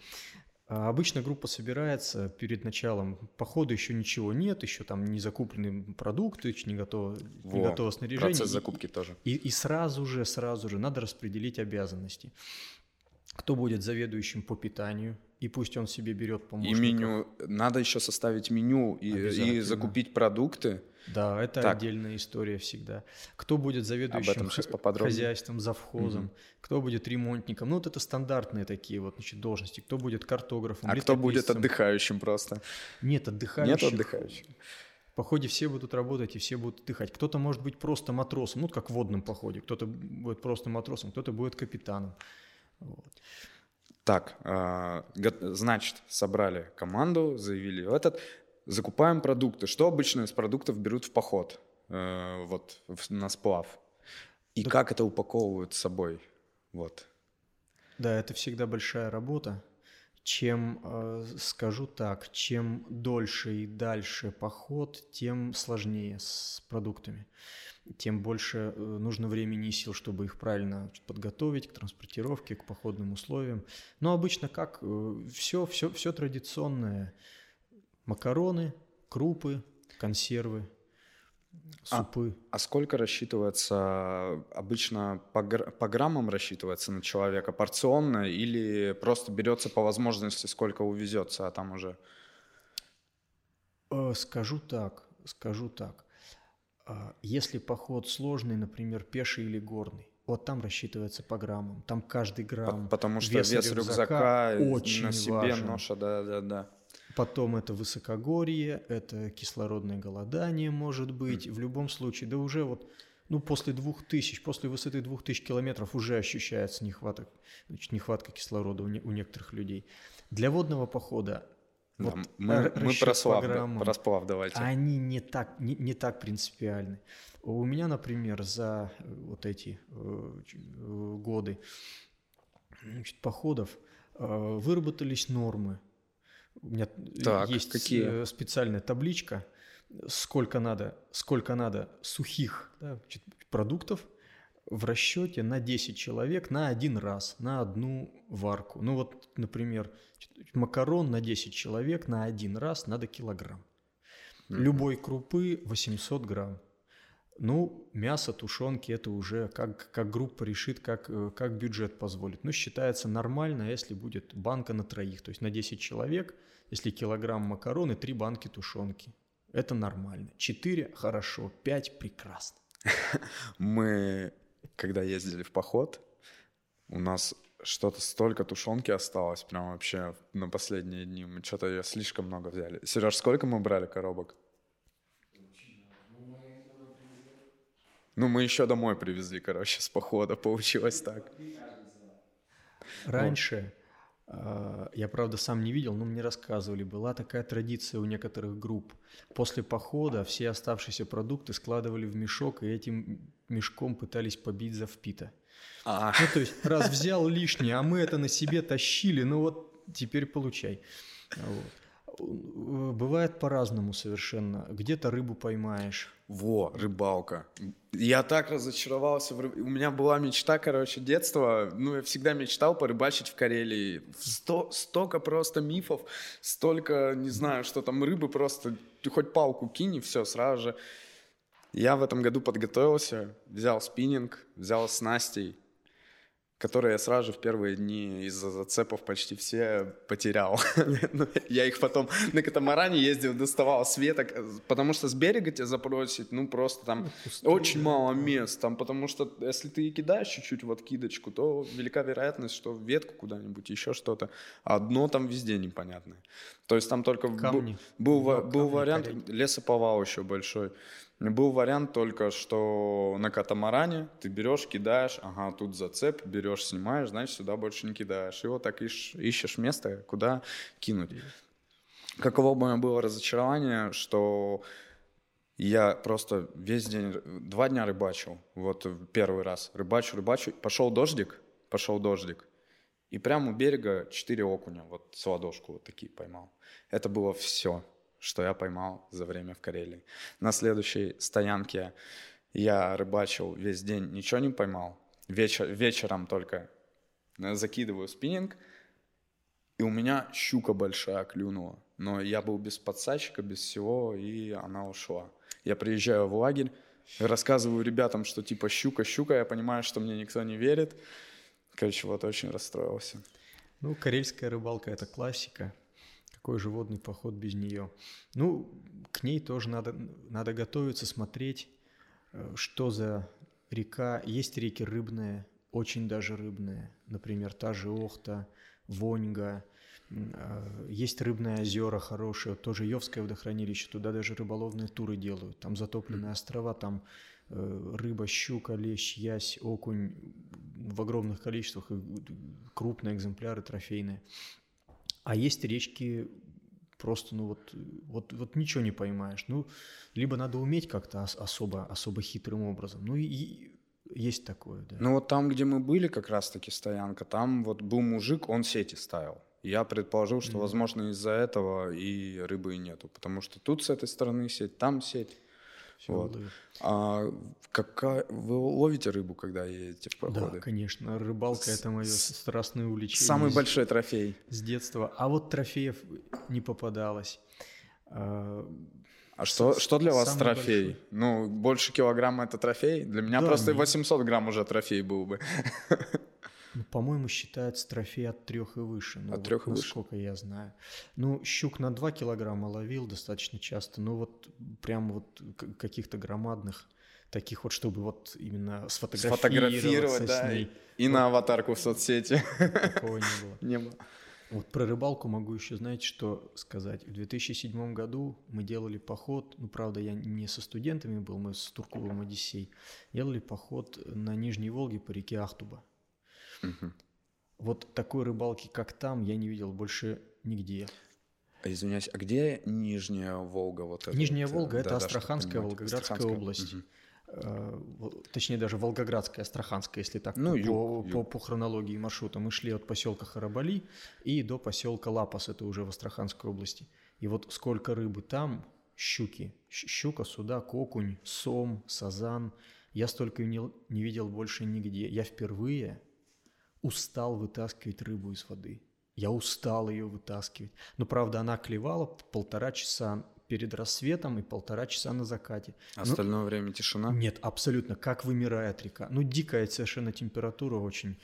А обычно группа собирается перед началом похода, еще ничего нет, еще там не закуплены продукты, еще не готово, Во, не готово снаряжение. Процесс закупки и, тоже. И, и сразу же, сразу же надо распределить обязанности. Кто будет заведующим по питанию, и пусть он себе берет помощников. И меню, надо еще составить меню и, и закупить продукты. Да, это так. отдельная история всегда. Кто будет заведующим хозяйством, завхозом, угу. кто будет ремонтником. Ну, вот это стандартные такие вот значит, должности. Кто будет картографом, А кто будет отдыхающим просто? Нет отдыхающих. Нет отдыхающих. В походе все будут работать и все будут отдыхать. Кто-то может быть просто матросом, ну, как в водном походе. Кто-то будет просто матросом, кто-то будет капитаном. Вот. Так, э, значит, собрали команду, заявили этот, закупаем продукты. Что обычно из продуктов берут в поход, э, вот на сплав? И да. как это упаковывают с собой? Вот. Да, это всегда большая работа. Чем, э, скажу так, чем дольше и дальше поход, тем сложнее с продуктами тем больше э, нужно времени и сил, чтобы их правильно подготовить к транспортировке, к походным условиям. Но обычно как? Все, все, все традиционное. Макароны, крупы, консервы, а, супы. А, а сколько рассчитывается, обычно по, по граммам рассчитывается на человека, порционно или просто берется по возможности, сколько увезется, а там уже... Э, скажу так, скажу так. А, если поход сложный, например, пеший или горный, вот там рассчитывается по граммам. Там каждый грамм. Потому что вес, вес рюкзака, рюкзака очень на себе важен. ноша, да, да, да. Потом это высокогорье, это кислородное голодание может быть. В любом случае, да уже вот, ну, после двух тысяч, после высоты двух тысяч километров уже ощущается нехватка, значит, нехватка кислорода у, не, у некоторых людей. Для водного похода вот да, мы, мы про, сплав, про сплав давайте. Они не так, не, не так принципиальны. У меня, например, за э, вот эти э, годы значит, походов э, выработались нормы. У меня так, есть какие? специальная табличка, сколько надо, сколько надо сухих да, продуктов в расчете на 10 человек на один раз, на одну варку. Ну вот, например, макарон на 10 человек на один раз надо килограмм. Mm-hmm. Любой крупы 800 грамм. Ну, мясо, тушенки, это уже как, как группа решит, как, э, как бюджет позволит. Но считается нормально, если будет банка на троих. То есть на 10 человек, если килограмм макароны, 3 банки тушенки. Это нормально. 4 – хорошо, 5 – прекрасно. (laughs) Мы когда ездили в поход, у нас что-то столько тушенки осталось, прям вообще на последние дни. Мы что-то ее слишком много взяли. Сереж, сколько мы брали коробок? Ну, мы еще домой привезли, короче, с похода. Получилось так. Раньше, я, правда, сам не видел, но мне рассказывали, была такая традиция у некоторых групп. После похода все оставшиеся продукты складывали в мешок, и этим мешком пытались побить Завпита. А. Ну, то есть, раз взял лишнее, а мы это на себе тащили, ну вот теперь получай. Вот. Бывает по-разному совершенно. Где-то рыбу поймаешь. Во, рыбалка. Я так разочаровался. В рыб... У меня была мечта, короче, детства. Ну, я всегда мечтал порыбачить в Карелии. Сто... Столько просто мифов, столько, не знаю, что там рыбы просто... Ты хоть палку кинь, и все, сразу же я в этом году подготовился, взял спиннинг, взял с Настей. Которые я сразу же в первые дни из-за зацепов почти все потерял. (laughs) Ну, я их потом на катамаране ездил, доставал с веток, потому что с берега тебя запросить, ну просто там ну, очень мало мест, там, потому что если ты кидаешь чуть-чуть в откидочку, то велика вероятность, что ветку куда-нибудь, еще что-то, а дно там везде непонятное. То есть там только камни. был, был, был вариант, лесоповал еще большой. Был вариант только, что на катамаране ты берешь, кидаешь, ага, тут зацеп, берешь, снимаешь, значит, сюда больше не кидаешь. И вот так ищешь, ищешь место, куда кинуть. Каково бы у было разочарование, что я просто весь день, два дня рыбачил. Вот первый раз рыбачу, рыбачу. Пошел дождик, пошел дождик. И прямо у берега четыре окуня, вот с ладошку вот такие поймал. Это было все что я поймал за время в Карелии. На следующей стоянке я рыбачил весь день, ничего не поймал. Вечер, вечером только закидываю спиннинг, и у меня щука большая клюнула. Но я был без подсачка, без всего, и она ушла. Я приезжаю в лагерь, рассказываю ребятам, что типа щука, щука, я понимаю, что мне никто не верит. Короче, вот очень расстроился. Ну, карельская рыбалка – это классика какой же водный поход без нее? Ну, к ней тоже надо, надо готовиться, смотреть, э, что за река. Есть реки рыбные, очень даже рыбные. Например, та же Охта, Воньга. Э, есть рыбные озера хорошие, тоже Йовское водохранилище, туда даже рыболовные туры делают. Там затопленные острова, там э, рыба, щука, лещ, ясь, окунь в огромных количествах, крупные экземпляры, трофейные. А есть речки просто, ну вот, вот, вот ничего не поймаешь. Ну, либо надо уметь как-то особо, особо хитрым образом. Ну и, и есть такое, да. Ну вот там, где мы были, как раз-таки стоянка, там вот был мужик, он сети ставил. Я предположил, что, mm-hmm. возможно, из-за этого и рыбы и нету, потому что тут с этой стороны сеть, там сеть. Все вот. А какая... вы ловите рыбу, когда едете в походы? Да, конечно. Рыбалка это мое страстное увлечение. Самый большой трофей. С детства. А вот трофеев не попадалось. А, а что, что для вас трофей? Большой. Ну, больше килограмма это трофей? Для меня да, просто нет. 800 грамм уже трофей был бы. Ну, по-моему, считается трофей от трех и выше. Ну, от вот, трех и выше? Насколько я знаю. Ну, щук на 2 килограмма ловил достаточно часто. Ну, вот прям вот каких-то громадных таких вот, чтобы вот именно сфотографировать да, ней. И вот. на аватарку в соцсети. Такого не было. (laughs) Не было. Вот про рыбалку могу еще, знаете, что сказать. В 2007 году мы делали поход, ну, правда, я не со студентами был, мы с Турковым Одиссей, делали поход на Нижней Волге по реке Ахтуба. Угу. Вот такой рыбалки, как там, я не видел больше нигде. Извиняюсь, а где Нижняя Волга? Вот Нижняя это, Волга – это да, Астраханская, Волгоградская Астраханская. область. Угу. Точнее, даже Волгоградская, Астраханская, если так, ну, по, юг, по, юг. по хронологии маршрута. Мы шли от поселка Харабали и до поселка Лапас, это уже в Астраханской области. И вот сколько рыбы там, щуки, щука, судак, окунь, сом, сазан, я столько не, не видел больше нигде. Я впервые устал вытаскивать рыбу из воды. Я устал ее вытаскивать. Но, правда, она клевала полтора часа перед рассветом и полтора часа на закате. Остальное ну, время тишина? Нет, абсолютно. Как вымирает река. Ну, дикая совершенно температура очень.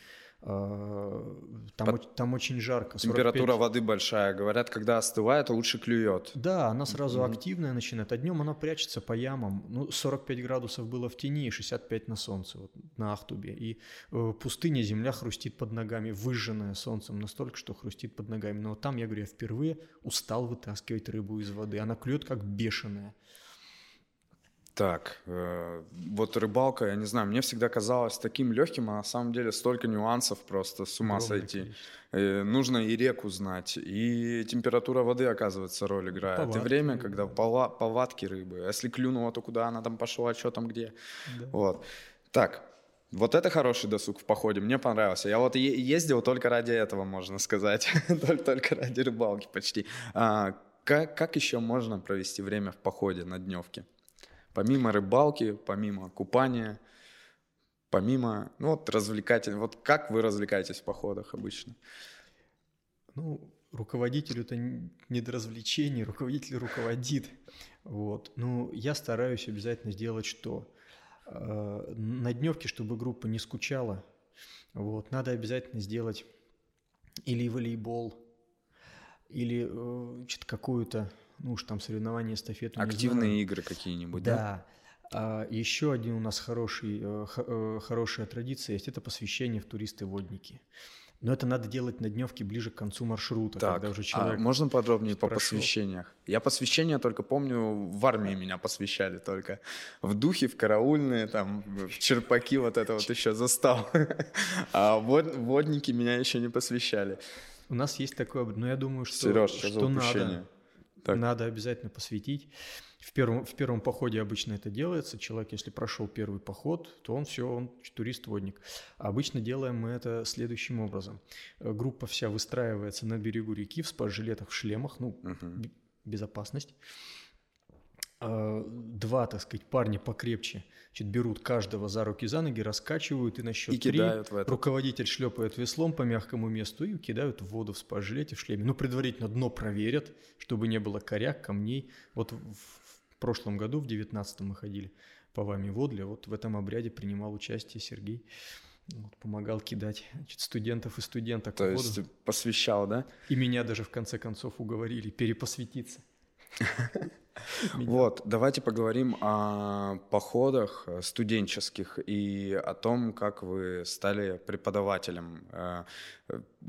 Э, там, Под... там очень жарко. 45... Температура воды большая. Говорят, когда остывает, лучше клюет. Да, она сразу mm-hmm. активная начинает, а днем она прячется по ямам. Ну, 45 градусов было в тени и 65 на солнце, вот, на Ахтубе. И э, пустыня, земля хрустит под ногами, выжженная солнцем настолько, что хрустит под ногами. Но там, я говорю, я впервые устал вытаскивать рыбу из воды. Она клюет как бешеная. Так, э, вот рыбалка, я не знаю, мне всегда казалось таким легким, а на самом деле столько нюансов просто с ума Огромное сойти. Э, нужно и реку знать, и температура воды, оказывается, роль играет, повадки, и время, когда пова- повадки рыбы. А если клюнула, то куда она там пошла, что там где. Да. Вот. Так, вот это хороший досуг в походе, мне понравился. Я вот ездил только ради этого, можно сказать, (laughs) только ради рыбалки почти. А, как, как еще можно провести время в походе на дневке? Помимо рыбалки, помимо купания, помимо, ну вот развлекательных, вот как вы развлекаетесь в походах обычно? Ну, руководителю-то не до развлечений, руководитель руководит. Вот. Ну, я стараюсь обязательно сделать что? Э, на дневке, чтобы группа не скучала, Вот, надо обязательно сделать или волейбол, или э, что-то какую-то, ну уж там соревнование, эстафету. Активные игры какие-нибудь, да? Да. А еще один у нас хороший, э, э, хорошая традиция есть, это посвящение в туристы-водники. Но это надо делать на дневке ближе к концу маршрута, так, когда уже а человек... А можно подробнее по прошел. посвящениях? Я посвящения только помню, в армии меня посвящали только. В духе, в караульные, там, в черпаки вот это вот еще застал. (laughs) А водники меня еще не посвящали. У нас есть такое, но я думаю, что, Сереж, что надо, надо обязательно посвятить. В первом, в первом походе обычно это делается. Человек, если прошел первый поход, то он все, он турист-водник. А обычно делаем мы это следующим образом. Э, группа вся выстраивается на берегу реки в спас-жилетах, в шлемах, ну, угу. безопасность. А, два, так сказать, парня покрепче значит, берут каждого за руки, за ноги, раскачивают и на счет и три кидают в руководитель шлепает веслом по мягкому месту и кидают в воду в спас-жилете, в шлеме. Ну, предварительно дно проверят, чтобы не было коряк, камней. Вот в прошлом году, в 19-м мы ходили по вами Водле, вот в этом обряде принимал участие Сергей. Вот, помогал кидать значит, студентов и студенток То в воду. есть посвящал, да? И меня даже в конце концов уговорили перепосвятиться. (laughs) (laughs) Вот, давайте поговорим о походах студенческих и о том, как вы стали преподавателем. Э,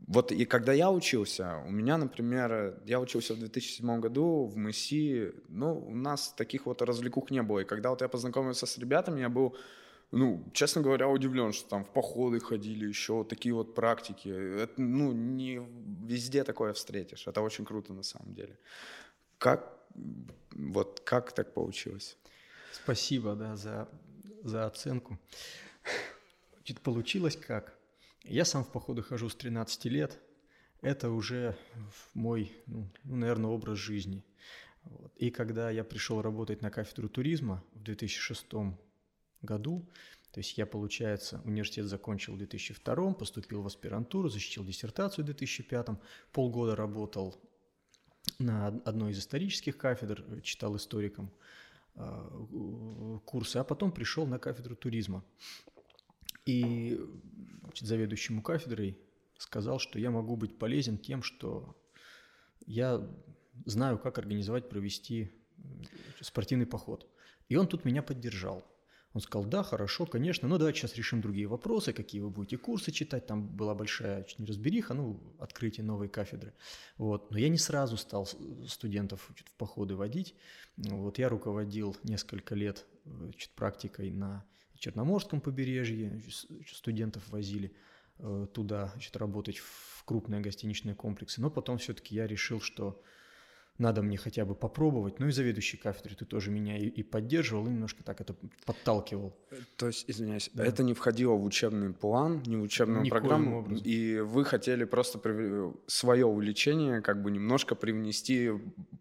вот и когда я учился, у меня, например, я учился в 2007 году в МСИ, ну, у нас таких вот развлекух не было. И когда вот я познакомился с ребятами, я был ну, честно говоря, удивлен, что там в походы ходили, еще вот такие вот практики. Это, ну, не везде такое встретишь. Это очень круто на самом деле. Как, вот как так получилось? Спасибо, да, за, за оценку. Значит, получилось как? Я сам в походы хожу с 13 лет. Это уже мой, ну, ну наверное, образ жизни. Вот. И когда я пришел работать на кафедру туризма в 2006 году, то есть я, получается, университет закончил в 2002, поступил в аспирантуру, защитил диссертацию в 2005, полгода работал на одной из исторических кафедр, э, читал историком э, курсы, а потом пришел на кафедру туризма. И значит, заведующему кафедрой сказал, что я могу быть полезен тем, что я знаю, как организовать, провести спортивный поход. И он тут меня поддержал. Он сказал, да, хорошо, конечно, но давайте сейчас решим другие вопросы, какие вы будете курсы читать. Там была большая неразбериха, ну, открытие новой кафедры. Вот. Но я не сразу стал студентов чуть, в походы водить. Вот. Я руководил несколько лет чуть, практикой на Черноморском побережье, студентов возили э, туда значит, работать в крупные гостиничные комплексы. Но потом все-таки я решил, что надо мне хотя бы попробовать. Ну и заведующий кафедры ты тоже меня и, и поддерживал, и немножко так это подталкивал. То есть, извиняюсь, да. это не входило в учебный план, не в учебную Никоим программу, образом. и вы хотели просто при... свое увлечение как бы немножко привнести,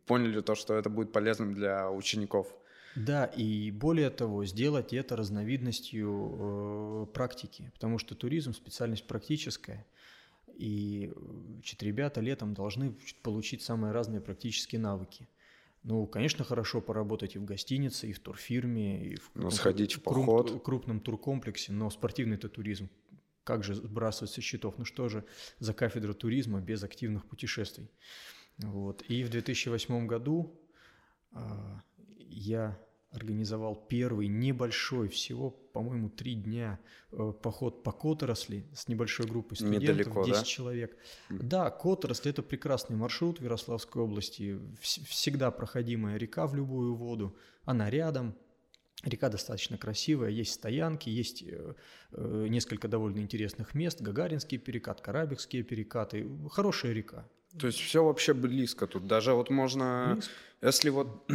поняли то, что это будет полезным для учеников. Да, и более того, сделать это разновидностью э, практики, потому что туризм специальность практическая. И значит, ребята летом должны получить самые разные практические навыки. Ну, конечно, хорошо поработать и в гостинице, и в турфирме, и в ну, сходить в поход. Круп, крупном туркомплексе, но спортивный это туризм. Как же сбрасывать со счетов? Ну что же за кафедра туризма без активных путешествий? Вот. И в 2008 году э, я организовал первый небольшой, всего, по-моему, три дня э, поход по Которосли с небольшой группой студентов, Недалеко, 10 да? человек. Да, Которосли – это прекрасный маршрут в Ярославской области, всегда проходимая река в любую воду, она рядом, Река достаточно красивая, есть стоянки, есть э, э, несколько довольно интересных мест, Гагаринский перекат, Карабихские перекаты, хорошая река. То есть все вообще близко тут, даже вот можно, близко. если вот,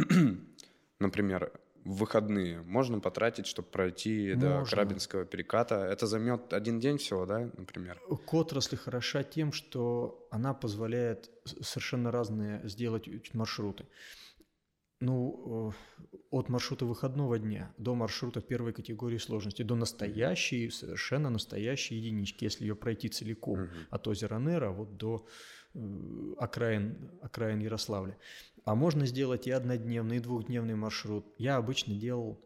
(clears throat) например, в выходные можно потратить, чтобы пройти можно. до Крабинского переката. Это займет один день всего, да, например? К отрасли хороша тем, что она позволяет совершенно разные сделать маршруты. Ну, э, от маршрута выходного дня до маршрута первой категории сложности, до настоящей, совершенно настоящей единички, если ее пройти целиком, угу. от озера Нера вот до окраин, окраин Ярославля. А можно сделать и однодневный, и двухдневный маршрут. Я обычно делал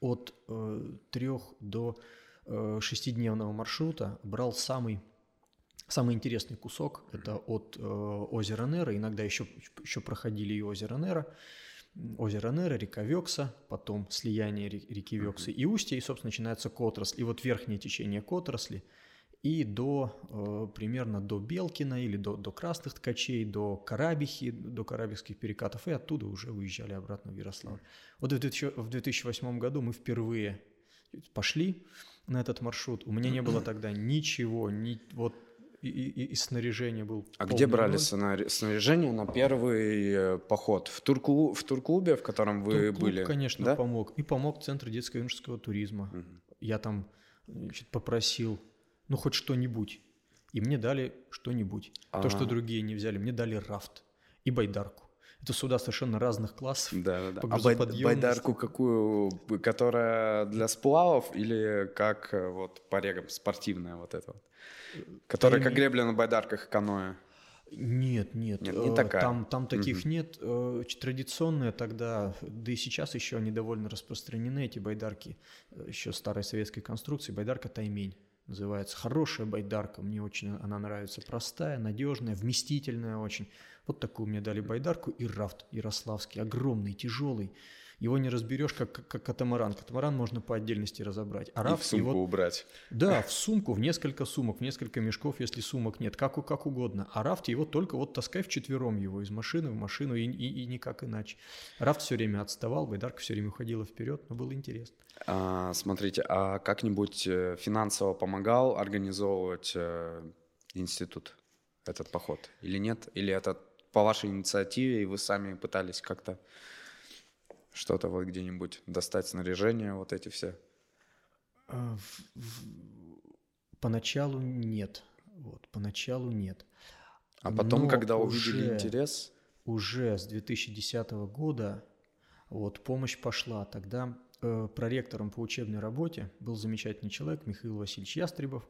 от э, трех до э, шестидневного маршрута брал самый Самый интересный кусок – это от э, озера Нера, иногда еще, еще проходили и озеро Нера, озеро Нера, река Векса, потом слияние реки Вексы и устья, и, собственно, начинается Котросль. И вот верхнее течение Котросли и до э, примерно до Белкина или до, до Красных Ткачей, до Карабихи, до Карабихских перекатов, и оттуда уже выезжали обратно в Ярославль. Вот в, 2000, в 2008 году мы впервые пошли на этот маршрут. У меня не было (clears throat) тогда ничего, ни, вот и, и, и снаряжение был. А где брали ноль. снаряжение на первый э, поход? В, турку, в турклубе, в котором вы Турклуб, были? конечно, да? помог. И помог Центр детско-юношеского туризма. Угу. Я там значит, попросил, ну, хоть что-нибудь. И мне дали что-нибудь. А-а-а. То, что другие не взяли. Мне дали рафт и байдарку. Это суда совершенно разных классов. Да, да, да. А бай- байдарку какую? Которая для сплавов или как э, вот по регам спортивная вот эта вот? Которая как гребля на байдарках каноэ. Нет, нет, нет не э, такая. Там, там таких угу. нет. Э, традиционные тогда, да и сейчас еще они довольно распространены, эти байдарки, э, еще старой советской конструкции, байдарка Таймень называется. Хорошая байдарка, мне очень она нравится, простая, надежная, вместительная очень. Вот такую мне дали байдарку и рафт ярославский, огромный, тяжелый. Его не разберешь, как, как катамаран. Катамаран можно по отдельности разобрать. А рафт, и в сумку его... убрать. Да, (laughs) в сумку, в несколько сумок, в несколько мешков, если сумок нет, как, как угодно. А рафт его только вот таскай в четвером его из машины в машину и, и, и никак иначе. Рафт все время отставал, байдарка все время уходила вперед, но было интересно. А, смотрите, а как-нибудь э, финансово помогал организовывать э, институт этот поход или нет? Или это по вашей инициативе, и вы сами пытались как-то что-то вот где-нибудь достать снаряжение, вот эти все? А, поначалу нет. Вот, поначалу нет. А потом, Но когда увидели уже, интерес? Уже с 2010 года вот, помощь пошла. Тогда э, проректором по учебной работе был замечательный человек Михаил Васильевич Ястребов.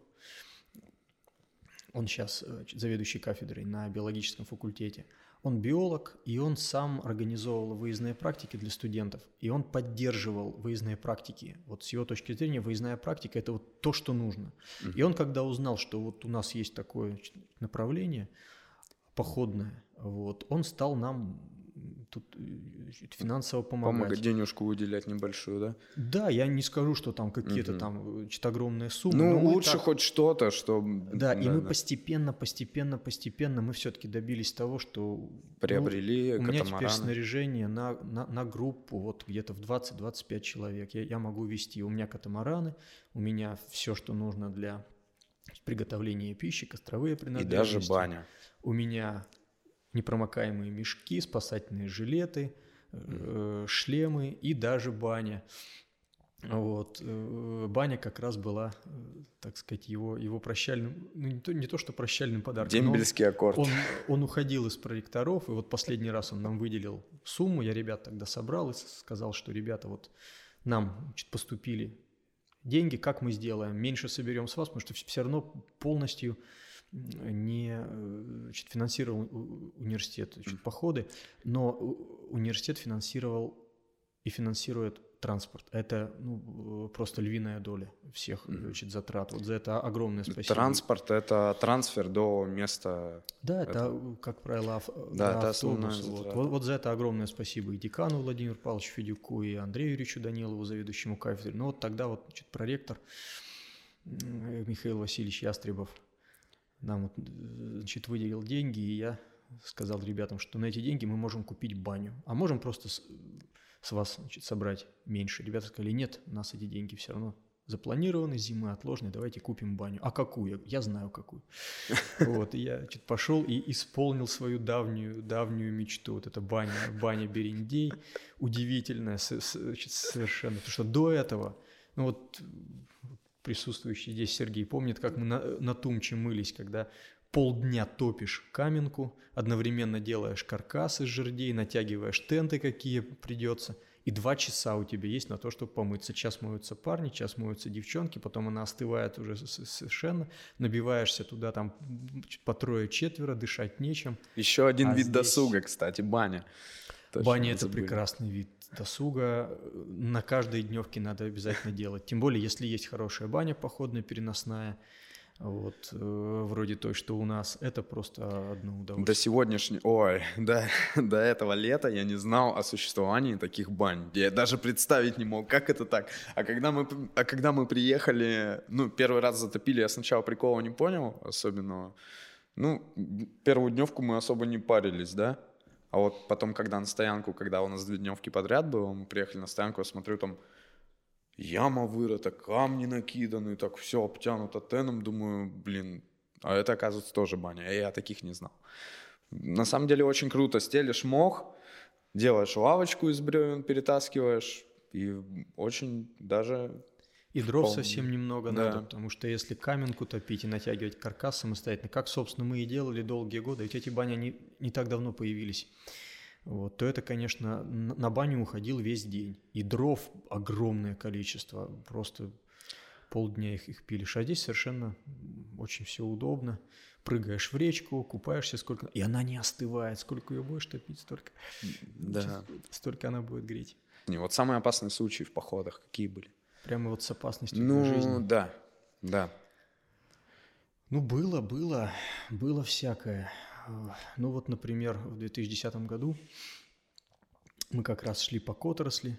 Он сейчас э, заведующий кафедрой на биологическом факультете. Он биолог, и он сам организовывал выездные практики для студентов, и он поддерживал выездные практики. Вот с его точки зрения выездная практика – это вот то, что нужно. Uh-huh. И он, когда узнал, что вот у нас есть такое направление походное, вот, он стал нам тут э, финансово помогать. Помогать, денежку выделять небольшую, да? Да, я не скажу, что там какие-то угу. там что-то огромные суммы. Ну, лучше так... хоть что-то, что... Да, да и мы да. постепенно, постепенно, постепенно мы все-таки добились того, что... Приобрели ну, У меня теперь снаряжение на, на, на группу вот где-то в 20-25 человек. Я, я могу вести, у меня катамараны, у меня все, что нужно для приготовления пищи, костровые принадлежности. И даже баня. У меня непромокаемые мешки, спасательные жилеты, э, шлемы и даже баня. Вот. Э, баня как раз была, э, так сказать, его, его прощальным, ну не то, не то что прощальным подарком. Дембельский он, аккорд. Он, он уходил из проекторов, и вот последний раз он нам выделил сумму, я ребят тогда собрал и сказал, что ребята, вот нам значит, поступили деньги, как мы сделаем, меньше соберем с вас, потому что все равно полностью не э, значит, финансировал университет значит, походы, но университет финансировал и финансирует транспорт. Это ну, просто львиная доля всех значит, затрат. Вот за это огромное спасибо. Транспорт – это трансфер до места. Да, это, это как правило, ав... да, это автобус. Вот. Вот, вот за это огромное спасибо и декану Владимиру Павловичу Федюку, и Андрею Юрьевичу Данилову, заведующему кафедрой. Но вот тогда вот значит, проректор Михаил Васильевич Ястребов нам вот, значит, выделил деньги, и я сказал ребятам, что на эти деньги мы можем купить баню, а можем просто с, с вас значит, собрать меньше. Ребята сказали, нет, у нас эти деньги все равно запланированы, зимы отложены, давайте купим баню. А какую? Я знаю какую. (laughs) Вот, и я значит, пошел и исполнил свою давнюю, давнюю мечту. Вот эта баня, баня Берендей, удивительная значит, совершенно. Потому что до этого, ну вот присутствующий здесь Сергей помнит, как мы на, на Тумче мылись, когда полдня топишь каменку, одновременно делаешь каркас из жердей, натягиваешь тенты, какие придется, и два часа у тебя есть на то, чтобы помыться. Час моются парни, час моются девчонки, потом она остывает уже совершенно, набиваешься туда там по трое-четверо, дышать нечем. Еще один а вид здесь... досуга, кстати, баня. Точно Баня – это прекрасный вид досуга на каждой дневке надо обязательно делать. Тем более, если есть хорошая баня походная, переносная, вот, э, вроде той, что у нас, это просто одно удовольствие. До сегодняшнего, ой, (laughs) до, до этого лета я не знал о существовании таких бань. Я даже представить не мог, как это так. А когда мы, а когда мы приехали, ну, первый раз затопили, я сначала прикола не понял особенного. Ну, первую дневку мы особо не парились, да? А вот потом, когда на стоянку, когда у нас две дневки подряд было, мы приехали на стоянку, я смотрю, там яма вырыта, камни накиданы, так все обтянуто теном, думаю, блин, а это, оказывается, тоже баня, я таких не знал. На самом деле очень круто, стелишь мох, делаешь лавочку из бревен, перетаскиваешь, и очень даже и дров Вполне. совсем немного да. надо, потому что если каменку топить и натягивать каркас самостоятельно, как, собственно, мы и делали долгие годы, ведь эти бани не, не так давно появились, вот, то это, конечно, на баню уходил весь день. И дров огромное количество, просто полдня их, их пилишь. А здесь совершенно очень все удобно. Прыгаешь в речку, купаешься сколько... И она не остывает. Сколько ее будешь топить, столько... Да. (laughs) Столько она будет греть. Не, вот самые опасные случаи в походах какие были? Прямо вот с опасностью ну, для жизни. Ну, да, да. Ну, было, было, было всякое. Ну, вот, например, в 2010 году мы как раз шли по Которосли,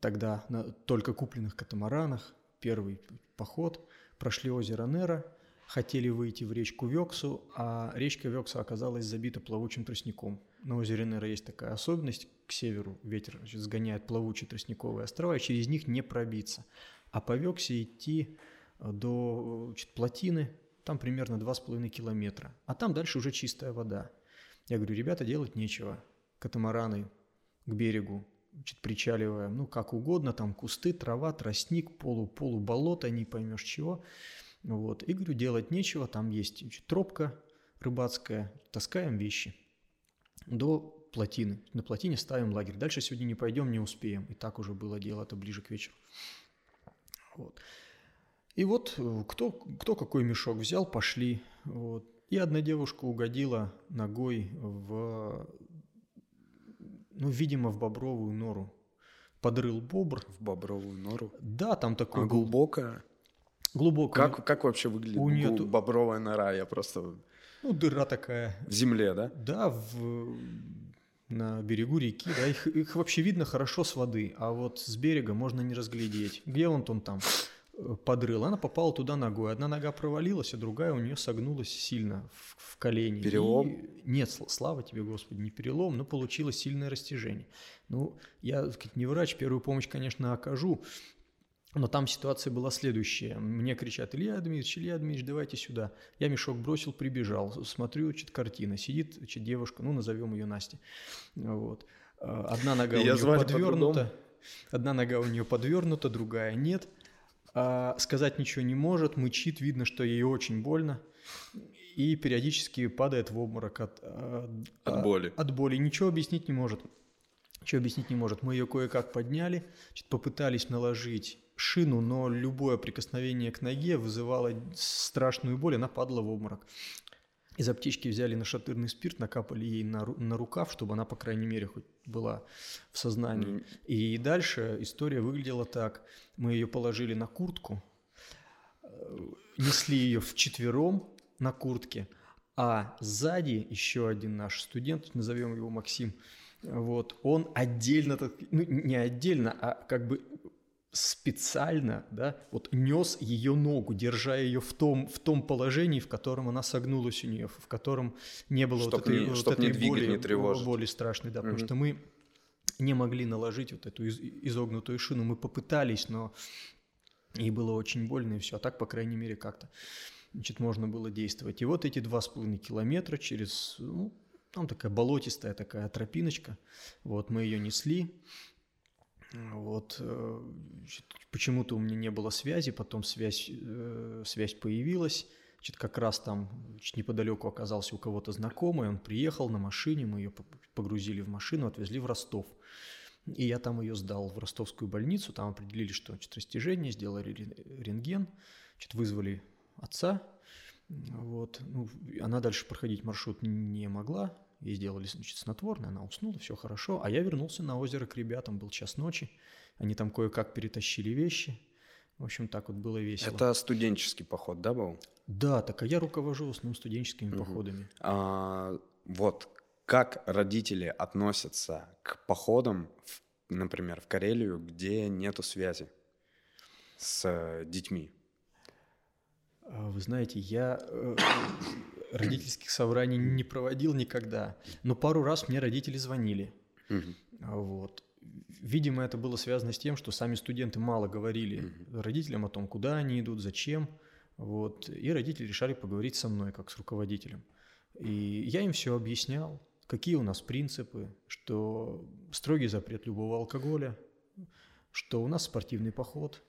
тогда на только купленных катамаранах, первый поход, прошли озеро Нера, хотели выйти в речку Вексу, а речка Векса оказалась забита плавучим тростником. На озере Нера есть такая особенность, к северу ветер сгоняет плавучие тростниковые острова, и через них не пробиться. А по Вексе идти э, до значит, плотины, там примерно 2,5 километра. А там дальше уже чистая вода. Я говорю, ребята, делать нечего. Катамараны к берегу, значит, причаливаем, ну, как угодно, там кусты, трава, тростник, полу-полу болото, не поймешь чего. Вот. И говорю, делать нечего, там есть значит, тропка рыбацкая, таскаем вещи до плотины. На плотине ставим лагерь. Дальше сегодня не пойдем, не успеем. И так уже было дело, это ближе к вечеру. Вот. И вот э, кто, кто какой мешок взял, пошли. Вот. И одна девушка угодила ногой в, ну, видимо, в бобровую нору. Подрыл бобр. В бобровую нору? Да, там такой... А глубокая? Глубокая. Как, как вообще выглядит у нее... бобровая нора? Я просто... Ну, дыра такая. В земле, да? Да, в, на берегу реки. Да, их, их вообще видно хорошо с воды, а вот с берега можно не разглядеть. Где он, он там? подрыл, она попала туда ногой. Одна нога провалилась, а другая у нее согнулась сильно в, в колени. Перелом? И... Нет, слава тебе, Господи, не перелом, но получилось сильное растяжение. Ну, я, так сказать, не врач, первую помощь, конечно, окажу, но там ситуация была следующая. Мне кричат, Илья Дмитриевич, Илья Дмитриевич, давайте сюда. Я мешок бросил, прибежал. Смотрю, значит, картина. Сидит значит, девушка, ну, назовем ее Настя. Вот. А, одна нога я у нее подвернута. Одна нога у нее подвернута, другая нет а, сказать ничего не может, мычит, видно, что ей очень больно, и периодически падает в обморок от, от, от боли. От боли. Ничего объяснить не может. Ничего объяснить не может. Мы ее кое-как подняли, попытались наложить шину, но любое прикосновение к ноге вызывало страшную боль, она падала в обморок. Из аптечки взяли нашатырный спирт, накапали ей на, на рукав, чтобы она, по крайней мере, хоть была в сознании. Mm. И дальше история выглядела так. Мы ее положили на куртку, э, несли ее вчетвером на куртке, а сзади еще один наш студент, назовем его Максим, вот, он отдельно, ну не отдельно, а как бы специально, да, вот нес ее ногу, держа ее в том, в том положении, в котором она согнулась у нее, в котором не было чтоб вот этой, не, вот этой не боли, не тревожить. боли страшной, да, угу. потому что мы не могли наложить вот эту из, изогнутую шину, мы попытались, но ей было очень больно и все, а так, по крайней мере, как-то, значит, можно было действовать. И вот эти два с половиной километра через, ну, там такая болотистая такая тропиночка, вот мы ее несли, вот э, почему-то у меня не было связи, потом связь, э, связь появилась. Значит, как раз там значит, неподалеку оказался у кого-то знакомый, он приехал на машине, мы ее погрузили в машину, отвезли в Ростов. И я там ее сдал в ростовскую больницу, там определили, что значит, растяжение, сделали рентген, значит, вызвали отца, вот. Ну, она дальше проходить маршрут не могла, ей сделали значит, снотворное, она уснула, все хорошо, а я вернулся на озеро к ребятам, был час ночи, они там кое-как перетащили вещи, в общем, так вот было весело. Это студенческий поход, да, был? Да, так а я руковожу основном студенческими угу. походами. А, вот как родители относятся к походам, в, например, в Карелию, где нету связи с детьми? А, вы знаете, я э, родительских собраний не проводил никогда, но пару раз мне родители звонили. Угу. Вот. Видимо, это было связано с тем, что сами студенты мало говорили родителям о том, куда они идут, зачем. Вот. И родители решали поговорить со мной, как с руководителем. И я им все объяснял, какие у нас принципы, что строгий запрет любого алкоголя, что у нас спортивный поход,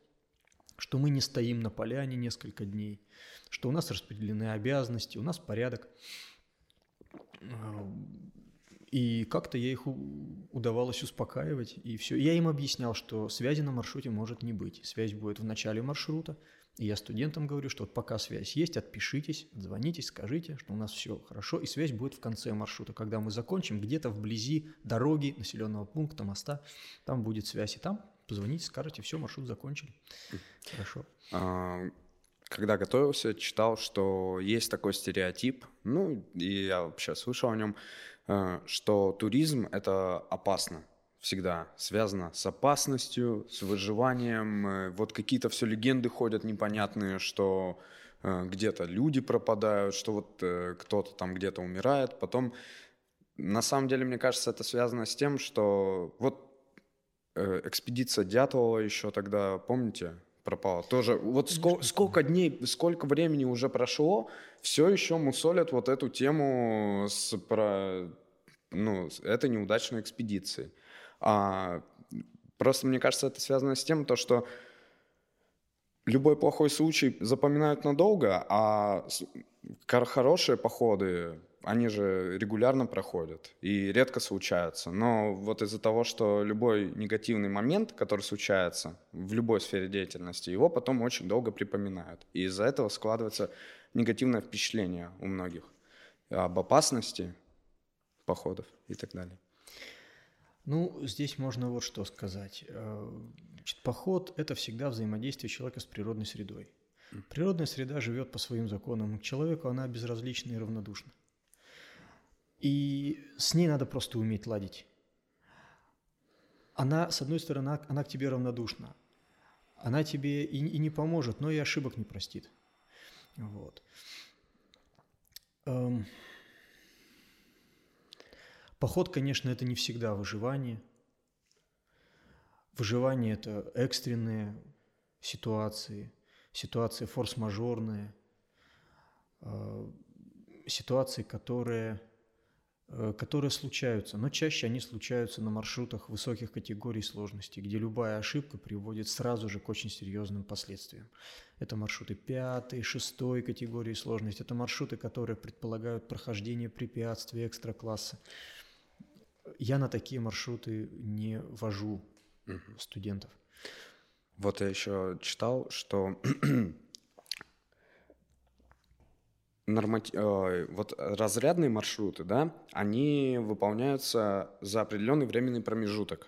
что мы не стоим на поляне несколько дней, что у нас распределены обязанности, у нас порядок. И как-то я их удавалось успокаивать, и все. Я им объяснял, что связи на маршруте может не быть. Связь будет в начале маршрута, и я студентам говорю, что вот пока связь есть, отпишитесь, звонитесь, скажите, что у нас все хорошо, и связь будет в конце маршрута. Когда мы закончим, где-то вблизи дороги, населенного пункта, моста, там будет связь, и там позвоните, скажете, все, маршрут закончили. Хорошо. А, когда готовился, читал, что есть такой стереотип, ну, и я вообще слышал о нем, Э, что туризм — это опасно всегда связано с опасностью, с выживанием. Э, вот какие-то все легенды ходят непонятные, что э, где-то люди пропадают, что вот кто-то там где-то умирает. Потом, на самом деле, мне кажется, это связано с тем, что вот экспедиция Дятлова еще тогда, помните, пропала. Тоже вот сколько, сколько дней, сколько времени уже прошло, все еще мусолят вот эту тему с про ну, это неудачной экспедиции. А, просто мне кажется, это связано с тем, то, что любой плохой случай запоминают надолго, а хорошие походы, они же регулярно проходят и редко случаются. Но вот из-за того, что любой негативный момент, который случается в любой сфере деятельности, его потом очень долго припоминают. И из-за этого складывается негативное впечатление у многих об опасности походов и так далее. Ну, здесь можно вот что сказать. Э, значит, поход – это всегда взаимодействие человека с природной средой. Природная среда живет по своим законам. К человеку она безразлична и равнодушна. И с ней надо просто уметь ладить. Она, с одной стороны, она к тебе равнодушна. Она тебе и, и не поможет, но и ошибок не простит. Вот. Эм, поход, конечно, это не всегда выживание. Выживание – это экстренные ситуации, ситуации форс-мажорные, э, ситуации, которые которые случаются, но чаще они случаются на маршрутах высоких категорий сложности, где любая ошибка приводит сразу же к очень серьезным последствиям. Это маршруты пятой, шестой категории сложности, это маршруты, которые предполагают прохождение препятствий экстра-класса. Я на такие маршруты не вожу угу. студентов. Вот я еще читал, что (clears throat) нормати... Э, вот разрядные маршруты, да, они выполняются за определенный временный промежуток.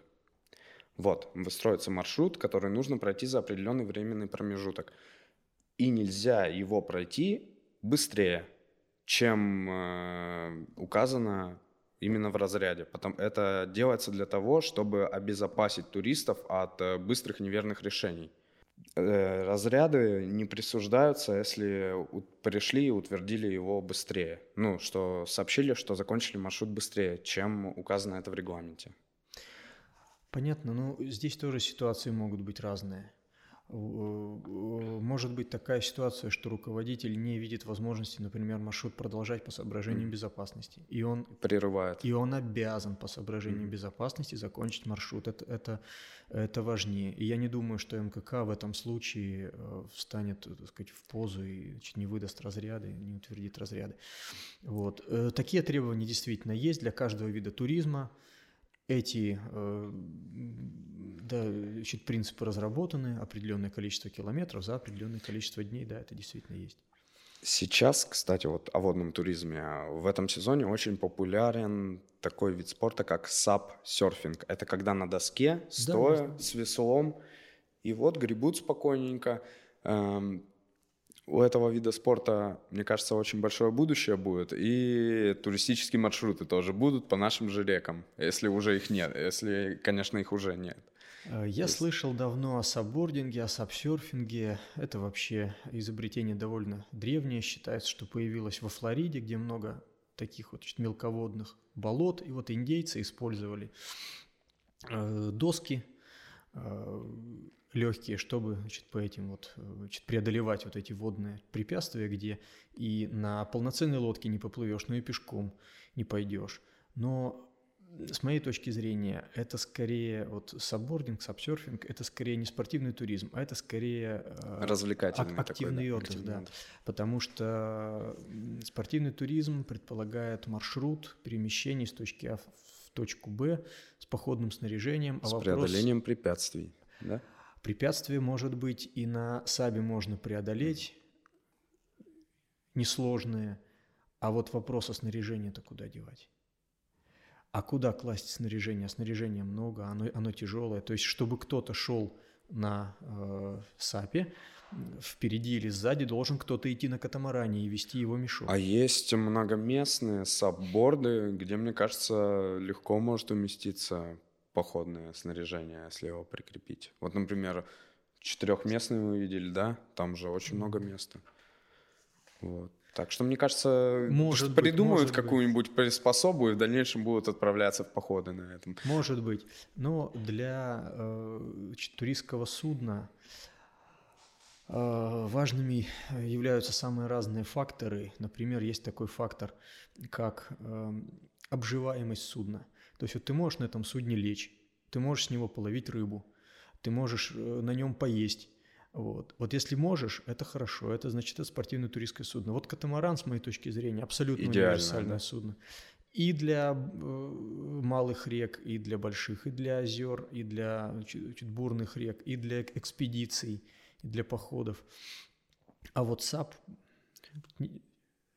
Вот, выстроится маршрут, который нужно пройти за определенный временный промежуток. И нельзя его пройти быстрее, чем э, указано именно в разряде. Потом это делается для того, чтобы обезопасить туристов от э, быстрых неверных решений. Э, разряды не присуждаются, если пришли и утвердили его быстрее. Ну, что сообщили, что закончили маршрут быстрее, чем указано это в регламенте. Понятно, но здесь тоже ситуации могут быть разные. Э, может быть такая ситуация, что руководитель не видит возможности, например, маршрут продолжать по соображениям mm. безопасности. И он прерывает. И он обязан по соображениям mm. безопасности закончить маршрут. Это, это, это важнее. И я не думаю, что МКК в этом случае э, встанет, так сказать, в позу и значит, не выдаст разряды, не утвердит разряды. Вот. Э, такие требования действительно есть для каждого вида туризма эти э, да, значит, принципы разработаны, определенное количество километров за определенное количество дней, да, это действительно есть. Сейчас, кстати, вот о водном туризме. В этом сезоне очень популярен такой вид спорта, как сап-серфинг. Это когда на доске, стоя, да, с веслом, и вот гребут спокойненько. Эм, у этого вида спорта, мне кажется, очень большое будущее будет, и туристические маршруты тоже будут по нашим же рекам, если уже их нет, если, конечно, их уже нет. Э, я Есть. слышал давно о саббординге, о сапсерфинге. Это вообще изобретение довольно древнее. Считается, что появилось во Флориде, где много таких вот значит, мелководных болот. И вот индейцы использовали э, доски легкие, чтобы значит, по этим вот, значит, преодолевать вот эти водные препятствия, где и на полноценной лодке не поплывешь, но и пешком не пойдешь. Но с моей точки зрения, это скорее вот саббординг, сабсерфинг, это скорее не спортивный туризм, а это скорее э, развлекательный ак- активный такой, отдых, да. Потому что спортивный туризм предполагает маршрут перемещений с точки А в точку Б с походным снаряжением. А с вопрос... преодолением препятствий, да? Препятствие может быть и на сабе можно преодолеть, несложные, а вот вопрос о снаряжении-то куда девать? А куда класть снаряжение? Снаряжения много, оно, оно тяжелое. То есть, чтобы кто-то шел на э, САПе, впереди или сзади должен кто-то идти на катамаране и вести его мешок. А есть многоместные сабборды, где, мне кажется, легко может уместиться походное снаряжение, если его прикрепить. Вот, например, четырехместный мы видели, да? Там же очень много места. Вот. Так что, мне кажется, может быть, придумают какую-нибудь приспособу и в дальнейшем будут отправляться в походы на этом. Может быть. Но для э, туристского судна важными являются самые разные факторы. Например, есть такой фактор, как э, обживаемость судна. То есть вот ты можешь на этом судне лечь, ты можешь с него половить рыбу, ты можешь э, на нем поесть, вот. вот если можешь, это хорошо, это значит это спортивное туристское судно. Вот катамаран, с моей точки зрения, абсолютно Идеально, универсальное да? судно. И для э, малых рек, и для больших, и для озер, и для чуть, чуть бурных рек, и для экспедиций, для походов. А сап,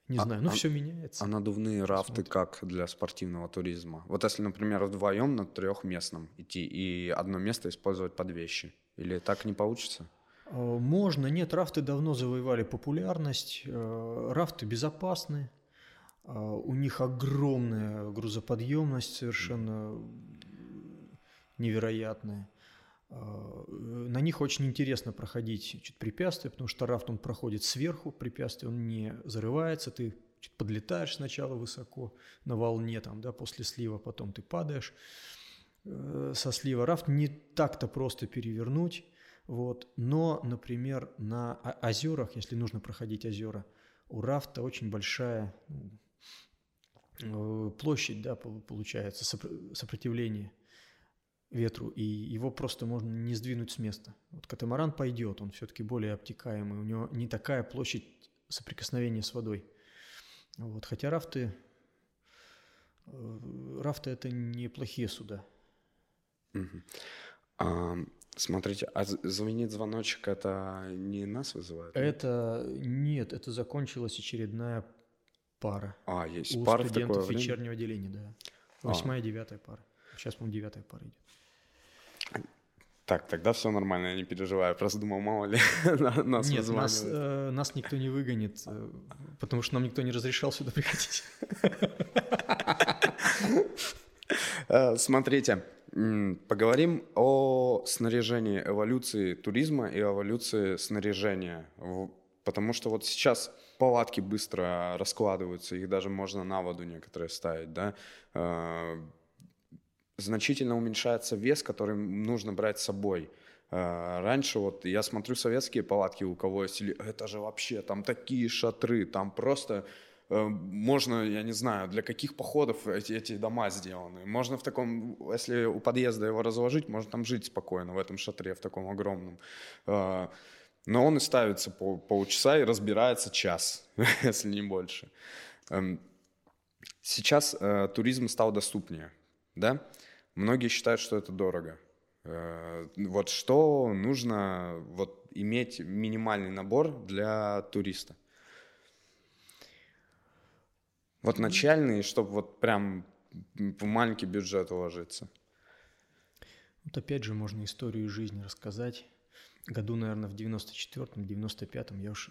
не, а, знаю, ну а, все меняется. А надувные рафты Смотрим. как для спортивного туризма? Вот если, например, вдвоем на трехместном идти и одно место использовать под вещи, или так не получится? Э, можно, нет, рафты давно завоевали популярность, э, рафты безопасны, э, у них огромная грузоподъемность совершенно невероятная. На них очень интересно проходить чуть препятствия, потому что рафт он проходит сверху, препятствие он не зарывается, ты чуть подлетаешь сначала высоко на волне, там, да, после слива, потом ты падаешь со слива. Рафт не так-то просто перевернуть, вот. Но, например, на озерах, если нужно проходить озера, у рафта очень большая ну, э, площадь, да, получается, сопротивление ветру, и его просто можно не сдвинуть с места. Вот катамаран пойдет, он все-таки более обтекаемый, у него не такая площадь соприкосновения с водой. Вот. Хотя рафты, э, рафты это неплохие суда. Угу. А, Смотрите, а звонит звоночек, это не нас вызывает? Это нет, это закончилась очередная пара. А, есть У пара студентов в такое вечернего отделения, да. А. Восьмая, девятая пара. Сейчас, по-моему, девятая пара идет. Так, тогда все нормально, я не переживаю. Просто думал, мало ли (laughs) нас Нет, нас, э, нас никто не выгонит, э, потому что нам никто не разрешал сюда приходить. Э, смотрите, Поговорим о снаряжении эволюции туризма и эволюции снаряжения. Потому что вот сейчас палатки быстро раскладываются, их даже можно на воду некоторые ставить, да. Значительно уменьшается вес, который нужно брать с собой. Э, раньше вот я смотрю советские палатки, у кого есть, это же вообще там такие шатры, там просто Э, можно, я не знаю, для каких походов эти, эти дома сделаны. Можно в таком, если у подъезда его разложить, можно там жить спокойно в этом шатре, в таком огромном. Э, но он и ставится по полчаса и разбирается час, (laughs) если не больше. Эм, сейчас туризм стал доступнее, да? Многие считают, что это дорого. Вот что нужно вот, иметь минимальный набор для туриста? Вот начальный, чтобы вот прям в маленький бюджет уложиться. Вот опять же можно историю жизни рассказать. Году, наверное, в 94-м, 95-м, я уж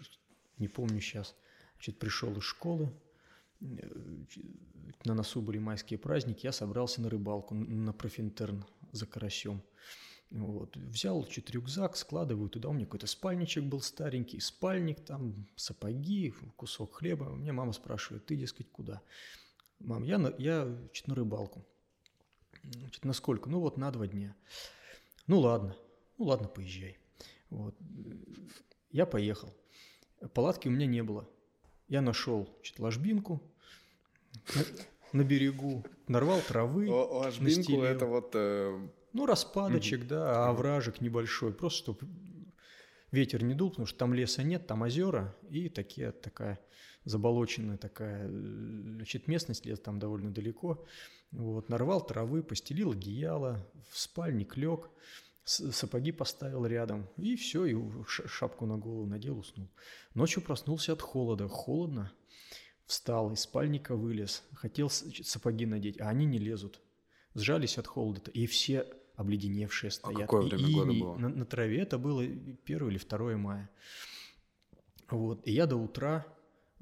не помню сейчас. Значит, пришел из школы, э, на носу были майские праздники, я собрался на рыбалку, на профинтерн за карасем. Вот. Взял чуть рюкзак, складываю туда, у меня какой-то спальничек был старенький, спальник, там сапоги, кусок хлеба. У меня мама спрашивает, ты, дескать, куда? Мам, я, на, я чуть на рыбалку. Значит, на сколько? Ну вот на два дня. Ну ладно, ну ладно, поезжай. Вот. Я поехал. Палатки у меня не было. Я нашел значит, ложбинку на, берегу, нарвал травы. Ложбинку настелил. это вот... Э... Ну, распадочек, да, овражек небольшой, просто чтобы ветер не дул, потому что там леса нет, там озера и такие, такая заболоченная такая, значит, местность, лес там довольно далеко. Вот, нарвал травы, постелил одеяло, в спальник лег, сапоги поставил рядом, и все, и шапку на голову надел, уснул. Ночью проснулся от холода, холодно, встал, из спальника вылез, хотел сапоги надеть, а они не лезут. Сжались от холода, и все обледеневшие а стоят. А какое время и, года было? На, на траве это было 1 или 2 мая. Вот. И я до утра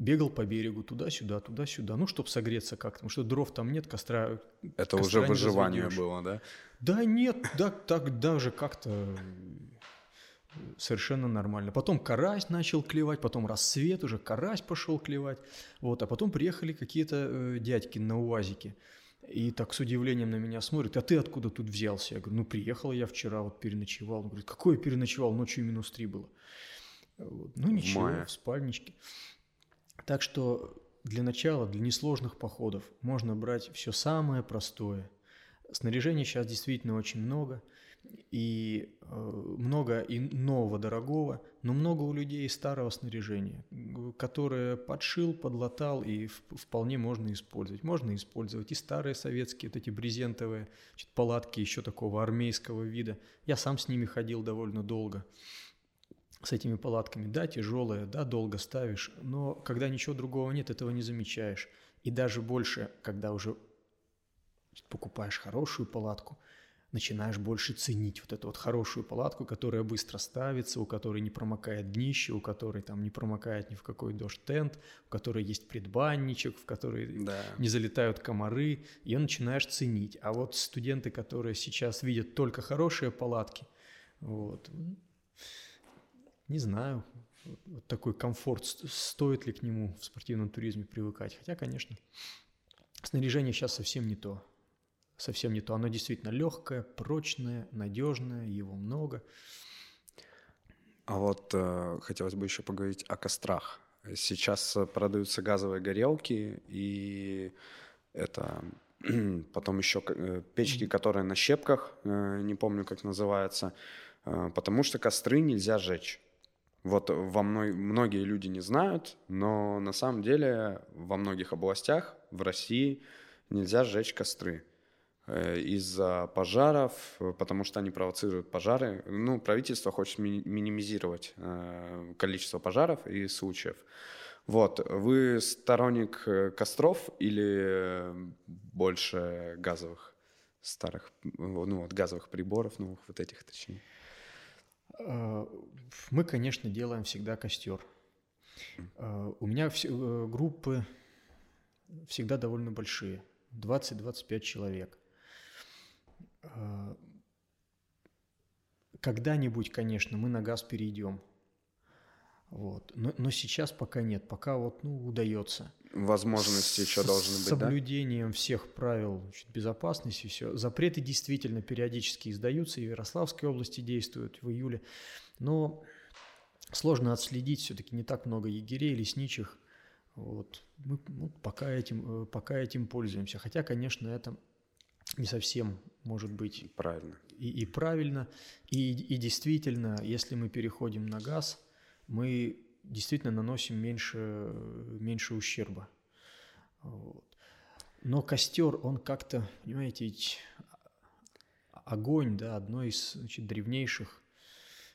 бегал по берегу туда-сюда, туда-сюда, ну, чтобы согреться как-то, потому что дров там нет, костра Это костра уже выживание было, да? Да нет, да, так даже как-то совершенно нормально. Потом карась начал клевать, потом рассвет, уже карась пошел клевать. Вот, а потом приехали какие-то э, дядьки на УАЗике. И так с удивлением на меня смотрят, а ты откуда тут взялся? Я говорю, ну приехал я вчера, вот переночевал. Он говорит, какой переночевал? Ночью минус три было. Вот. Ну ничего, Майя. в спальничке. Так что для начала, для несложных походов можно брать все самое простое. Снаряжения сейчас действительно очень много, и э, много и нового дорогого, но много у людей старого снаряжения, которое подшил, подлатал и вполне можно использовать. Можно использовать и старые советские вот эти брезентовые значит, палатки еще такого армейского вида. Я сам с ними ходил довольно долго с этими палатками. Да, тяжелые, да, долго ставишь, но когда ничего другого нет, этого не замечаешь. И даже больше, когда уже покупаешь хорошую палатку, начинаешь больше ценить вот эту вот хорошую палатку, которая быстро ставится, у которой не промокает днище, у которой там не промокает ни в какой дождь тент, у которой есть предбанничек, в который да. не залетают комары, ее начинаешь ценить. А вот студенты, которые сейчас видят только хорошие палатки, вот, не знаю, вот такой комфорт, стоит ли к нему в спортивном туризме привыкать. Хотя, конечно, снаряжение сейчас совсем не то. Совсем не то. Оно действительно легкое, прочное, надежное, его много. А вот э, хотелось бы еще поговорить о кострах. Сейчас продаются газовые горелки, и это (clears throat) потом еще э, печки, которые на щепках, э, не помню, как называется, э, потому что костры нельзя жечь. Вот во мной многие люди не знают, но на самом деле во многих областях в России нельзя сжечь костры э, из-за пожаров, потому что они провоцируют пожары. Ну, правительство хочет ми- минимизировать э, количество пожаров и случаев. Вот, вы сторонник э, костров или больше газовых старых, ну вот газовых приборов новых, вот этих точнее? Э, мы, конечно, делаем всегда костер. Э, у меня э, группы всегда довольно большие, 20-25 человек. Когда-нибудь, конечно, мы на газ перейдем. Вот. Но, но сейчас пока нет, пока вот ну, удается. Возможности еще должны быть, С соблюдением да? всех правил значит, безопасности, все. Запреты действительно периодически издаются, и в Ярославской области действуют в июле. Но сложно отследить, все-таки не так много егерей, лесничих. Вот. Мы ну, пока, этим, э, пока этим пользуемся. Хотя, конечно, это не совсем может быть правильно. И, и правильно. И, и действительно, если мы переходим на газ – мы действительно наносим меньше, меньше ущерба. Вот. Но костер, он как-то, понимаете, огонь, да, одно из значит, древнейших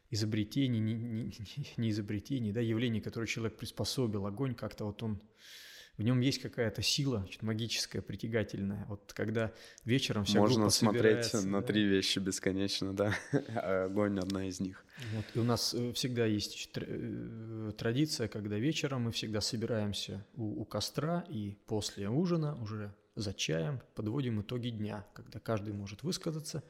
изобретений, не, не, не изобретений, да, явлений, которое человек приспособил. Огонь как-то вот он в нем есть какая-то сила магическая, притягательная. Вот когда вечером вся Можно смотреть на да. три вещи бесконечно, да. (laughs) Огонь одна из них. Вот. И у нас э, всегда есть э, традиция, когда вечером мы всегда собираемся у, у костра и после ужина уже за чаем подводим итоги дня, когда каждый может высказаться.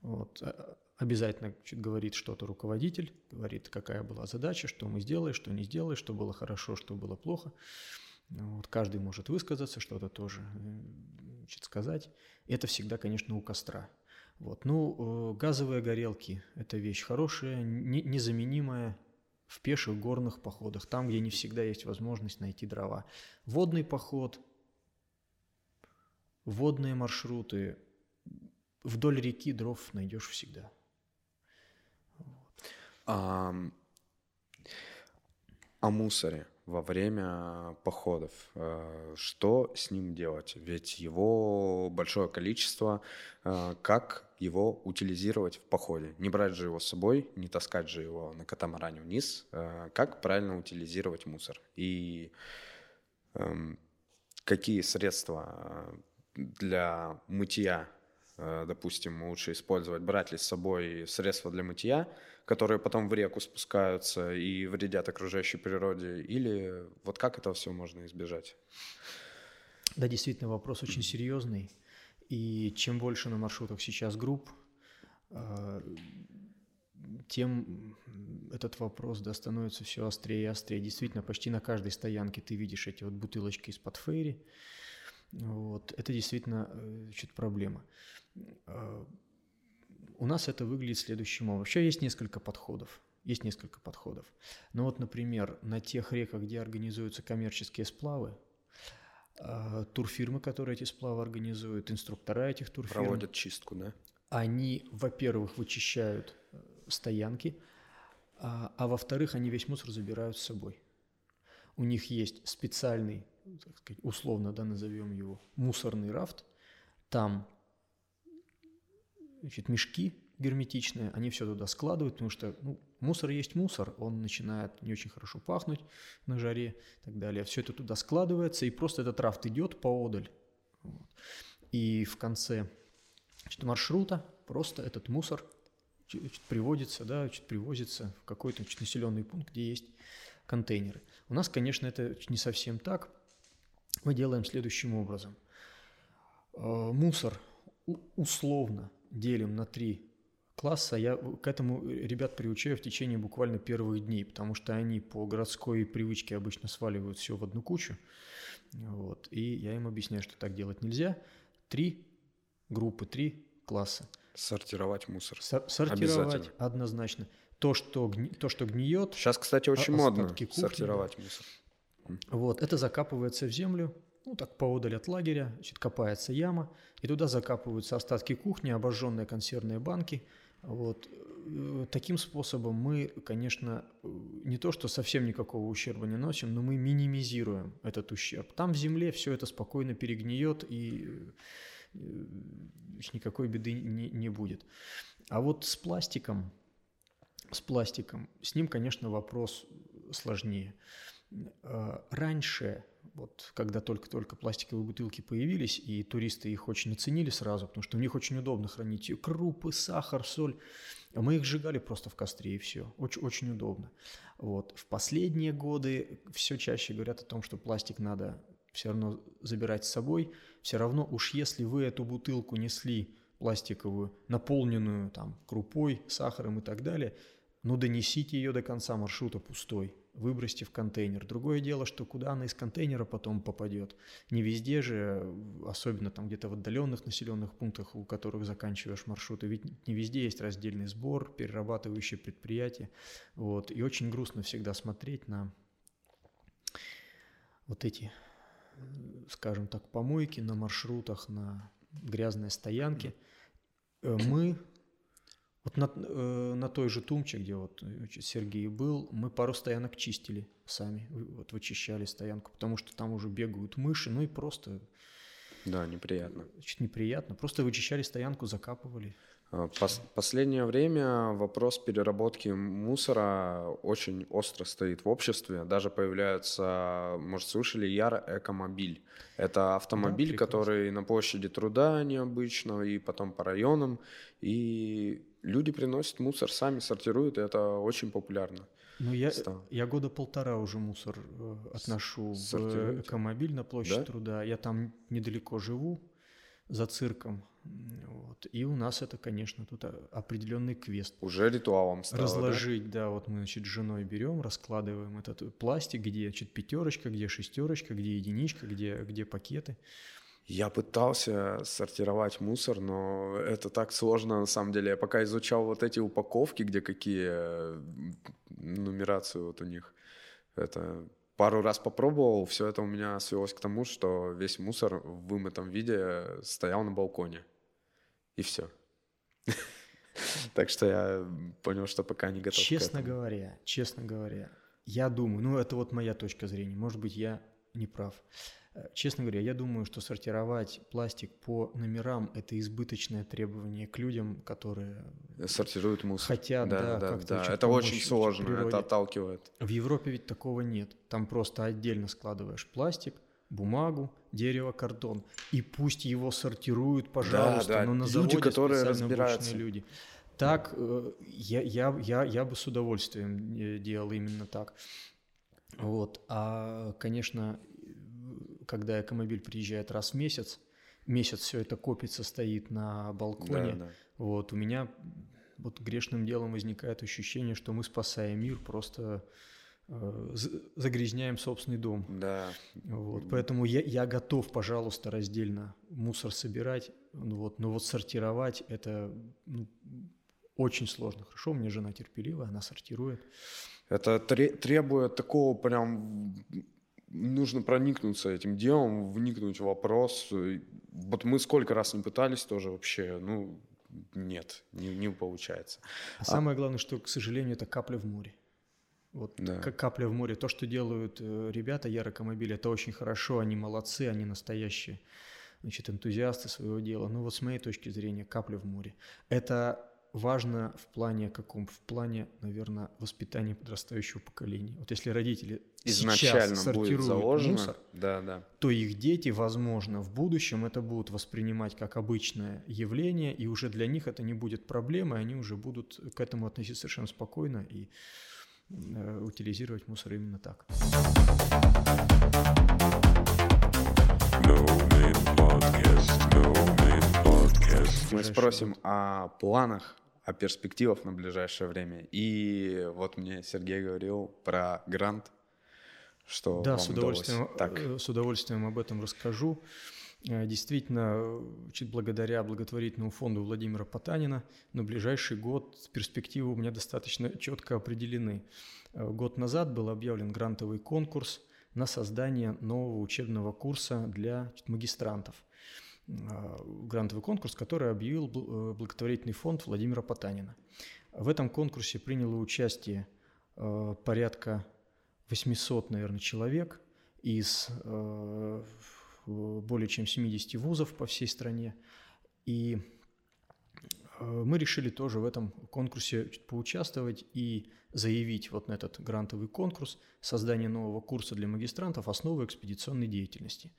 Вот. А, обязательно говорит что-то руководитель, говорит, какая была задача, что мы сделали, что не сделали, что было хорошо, что было плохо. Вот, каждый может высказаться, что-то тоже э, значит, сказать. Это всегда, конечно, у костра. Вот. Ну, э, газовые горелки – это вещь хорошая, не, незаменимая в пеших горных походах, там, где не всегда есть возможность найти дрова. Водный поход, водные маршруты, вдоль реки дров найдешь всегда. А, о мусоре во время походов. Э, что с ним делать? Ведь его большое количество. Э, как его утилизировать в походе? Не брать же его с собой, не таскать же его на катамаране вниз. Э, как правильно утилизировать мусор? И эм, какие средства для мытья, допустим, лучше использовать? Брать ли с собой средства для мытья – которые потом в реку спускаются и вредят окружающей природе, или вот как это все можно избежать? Да, действительно, вопрос очень серьезный. И чем больше на маршрутах сейчас групп, а, тем этот вопрос да, становится все острее и острее. Действительно, почти на каждой стоянке ты видишь эти вот бутылочки из-под фейри. Вот. Это действительно э, значит, проблема. А, у нас это выглядит следующим образом. Вообще есть несколько подходов. Есть несколько подходов. Но вот, например, на тех реках, где организуются коммерческие сплавы, а, турфирмы, которые эти сплавы организуют, инструктора этих турфирм. Проводят чистку, да? Они, во-первых, вычищают э, стоянки, а, а во-вторых, они весь мусор забирают с собой. У них есть специальный, так сказать, условно, да, назовем его, мусорный рафт. Там значит, мешки герметичные, они все туда складывают, потому что ну, мусор есть мусор, он начинает не очень хорошо пахнуть на жаре и так далее. Все это туда складывается, и просто этот рафт идет поодаль. Вот. И в конце значит, маршрута просто этот мусор значит, приводится, да, значит, привозится в какой-то значит, населенный пункт, где есть контейнеры. У нас, конечно, это не совсем так. Мы делаем следующим образом. Э, мусор условно делим на три класса, я к этому ребят приучаю в течение буквально первых дней, потому что они по городской привычке обычно сваливают все в одну кучу. Вот, и я им объясняю, что так делать нельзя. Три группы, три класса. Сортировать мусор. Сор- сортировать однозначно. То что, гни- то, что гниет. Сейчас, кстати, очень модно кухни, сортировать мусор. Вот, это закапывается в землю, ну, так поодаль от лагеря, значит, копается яма, и туда закапываются остатки кухни, обожженные консервные банки. Вот. Э, таким способом мы, конечно, э, не то, что совсем никакого ущерба не носим, но мы минимизируем этот ущерб. Там в земле все это спокойно перегниет, и э, никакой беды не, не будет. А вот с пластиком, с пластиком, с ним, конечно, вопрос сложнее. Раньше вот когда только-только пластиковые бутылки появились, и туристы их очень оценили сразу, потому что у них очень удобно хранить крупы, сахар, соль. Мы их сжигали просто в костре, и все. Очень, очень удобно. Вот. В последние годы все чаще говорят о том, что пластик надо все равно забирать с собой. Все равно уж если вы эту бутылку несли пластиковую, наполненную там крупой, сахаром и так далее, ну донесите ее до конца маршрута пустой выбросьте в контейнер. Другое дело, что куда она из контейнера потом попадет. Не везде же, особенно там где-то в отдаленных населенных пунктах, у которых заканчиваешь маршруты, ведь не везде есть раздельный сбор, перерабатывающие предприятия. Вот. И очень грустно всегда смотреть на вот эти, скажем так, помойки на маршрутах, на грязные стоянки. Э, мы вот на, э, на той же Тумче, где вот э, Сергей был, мы пару стоянок чистили сами, вот вычищали стоянку, потому что там уже бегают мыши, ну и просто... Да, неприятно. Значит, неприятно. Просто вычищали стоянку, закапывали. Э, пос последнее время вопрос переработки мусора очень остро стоит в обществе. Даже появляется, может, слышали, Яр Экомобиль. Это автомобиль, да, который на площади труда необычно, и потом по районам. И люди приносят мусор, сами сортируют, и это очень популярно. Ну, я, я года полтора уже мусор э, отношу в Экомобиль на площадь да? труда. Я там недалеко живу, за цирком. Вот. И у нас это, конечно, тут определенный квест. Уже ритуалом стало, Разложить, да? да, вот мы, значит, с женой берем, раскладываем этот пластик, где, значит, пятерочка, где шестерочка, где единичка, где, где пакеты. Я пытался сортировать мусор, но это так сложно на самом деле. Я пока изучал вот эти упаковки, где какие нумерацию вот у них, это пару раз попробовал, все это у меня свелось к тому, что весь мусор в вымытом виде стоял на балконе. И все. (laughs) Так что я понял, что пока не готов. Честно говоря, честно говоря, я думаю, ну это вот моя точка зрения, может быть, я не прав. Честно говоря, я думаю, что сортировать пластик по номерам – это избыточное требование к людям, которые сортируют мусор. Хотят, да, да, да, как-то да. Это очень сложно, природе. это отталкивает. В Европе ведь такого нет. Там просто отдельно складываешь пластик, бумагу, дерево, картон. И пусть его сортируют, пожалуйста, да, да. но на люди, которые разбираются. люди. Так э, я, я, я, я бы с удовольствием э, делал именно так. Вот. А, конечно, когда экомобиль приезжает раз в месяц, месяц все это копится, стоит на балконе. Да, да. Вот у меня вот грешным делом возникает ощущение, что мы, спасая мир, просто э, загрязняем собственный дом. Да. Вот, поэтому я, я готов, пожалуйста, раздельно мусор собирать, ну вот, но вот сортировать это ну, очень сложно. Хорошо, у меня жена терпеливая, она сортирует. Это требует такого прям нужно проникнуться этим делом, вникнуть в вопрос. Вот мы сколько раз не пытались тоже вообще, ну, нет, не, не получается. А, а самое главное, что, к сожалению, это капля в море. Вот да. как капля в море. То, что делают э, ребята Ярокомобиль, это очень хорошо, они молодцы, они настоящие значит, энтузиасты своего дела. Но вот с моей точки зрения, капля в море. Это важно в плане каком? В плане, наверное, воспитания подрастающего поколения. Вот если родители изначально будет заложено, мусор, да, да. то их дети, возможно, в будущем это будут воспринимать как обычное явление, и уже для них это не будет проблемой, они уже будут к этому относиться совершенно спокойно и э, утилизировать мусор именно так. Мы спросим о планах о перспективах на ближайшее время. И вот мне Сергей говорил про грант, что да, с удовольствием, Так. Э, с удовольствием об этом расскажу. Э, действительно, чуть благодаря благотворительному фонду Владимира Потанина на ближайший год перспективы у меня достаточно четко определены. Э, год назад был объявлен грантовый конкурс на создание нового учебного курса для магистрантов. А, грантовый конкурс, который объявил э, благотворительный фонд Владимира Потанина. В этом конкурсе приняло участие э, порядка 800, наверное, человек из э, более чем 70 вузов по всей стране. И мы решили тоже в этом конкурсе поучаствовать и заявить вот на этот грантовый конкурс создание нового курса для магистрантов «Основы экспедиционной деятельности».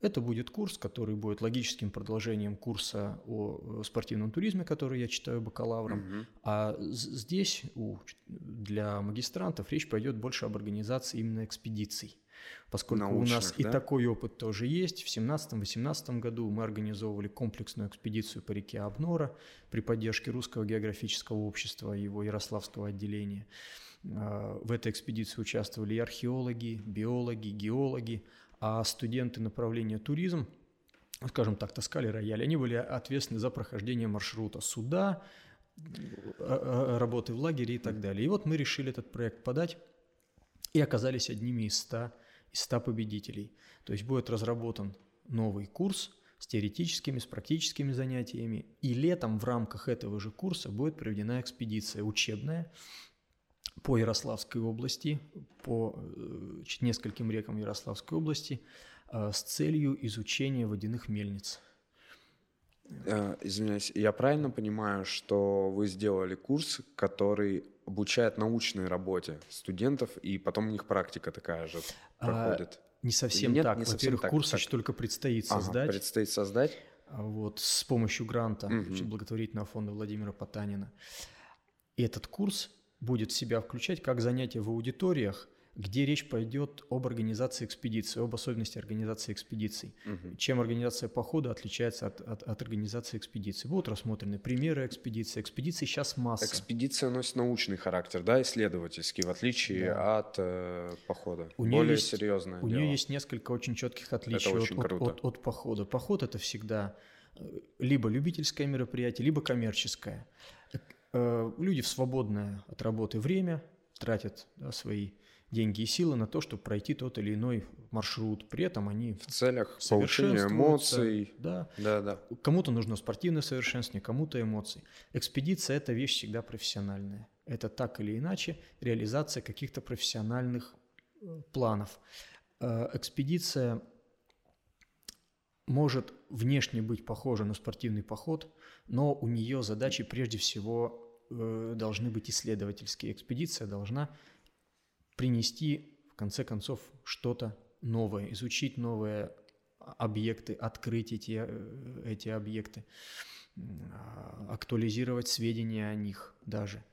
Это будет курс, который будет логическим продолжением курса о спортивном туризме, который я читаю бакалавром. Угу. А здесь у, для магистрантов речь пойдет больше об организации именно экспедиций. Поскольку Научных, у нас да? и такой опыт тоже есть. В 2017-2018 году мы организовывали комплексную экспедицию по реке Обнора при поддержке Русского географического общества и его Ярославского отделения. А, в этой экспедиции участвовали и археологи, биологи, геологи, а студенты направления туризм, скажем так, таскали рояль, они были ответственны за прохождение маршрута суда, э, э, работы в лагере и так далее. И вот мы решили этот проект подать и оказались одними из 100, из 100 победителей. То есть будет разработан новый курс с теоретическими, с практическими занятиями. И летом в рамках этого же курса будет проведена экспедиция учебная по Ярославской области, по э, нескольким рекам Ярославской области э, с целью изучения водяных мельниц. Э, извиняюсь, я правильно понимаю, что вы сделали курс, который обучает научной работе студентов, и потом у них практика такая же а, проходит? А, не совсем нет, так. Не Во-первых, курс так. еще только предстоит создать. Ага, предстоит создать. А вот, с помощью гранта угу. благотворительного фонда Владимира Потанина. И этот курс будет в себя включать как занятия в аудиториях, где речь пойдет об организации экспедиции, об особенности организации экспедиций. Угу. Чем организация похода отличается от, от, от организации экспедиции. Будут рассмотрены примеры экспедиции. Экспедиции сейчас масса. Экспедиция носит научный характер, да, исследовательский, в отличие да. от э, похода. У Более есть, серьезное У дело. нее есть несколько очень четких отличий от, от, от, от похода. Поход это всегда э, либо любительское мероприятие, либо коммерческое. Э, люди в свободное от работы время тратят да, свои деньги и силы на то, чтобы пройти тот или иной маршрут. При этом они в целях повышения эмоций. Да. Да, да. Кому-то нужно спортивное совершенствование, кому-то эмоции. Экспедиция – это вещь всегда профессиональная. Это так или иначе реализация каких-то профессиональных э, планов. Э, экспедиция может внешне быть похожа на спортивный поход, но у нее задачи прежде всего э, должны быть исследовательские. Экспедиция должна принести, в конце концов, что-то новое, изучить новые объекты, открыть эти, э, эти объекты, актуализировать сведения о них даже.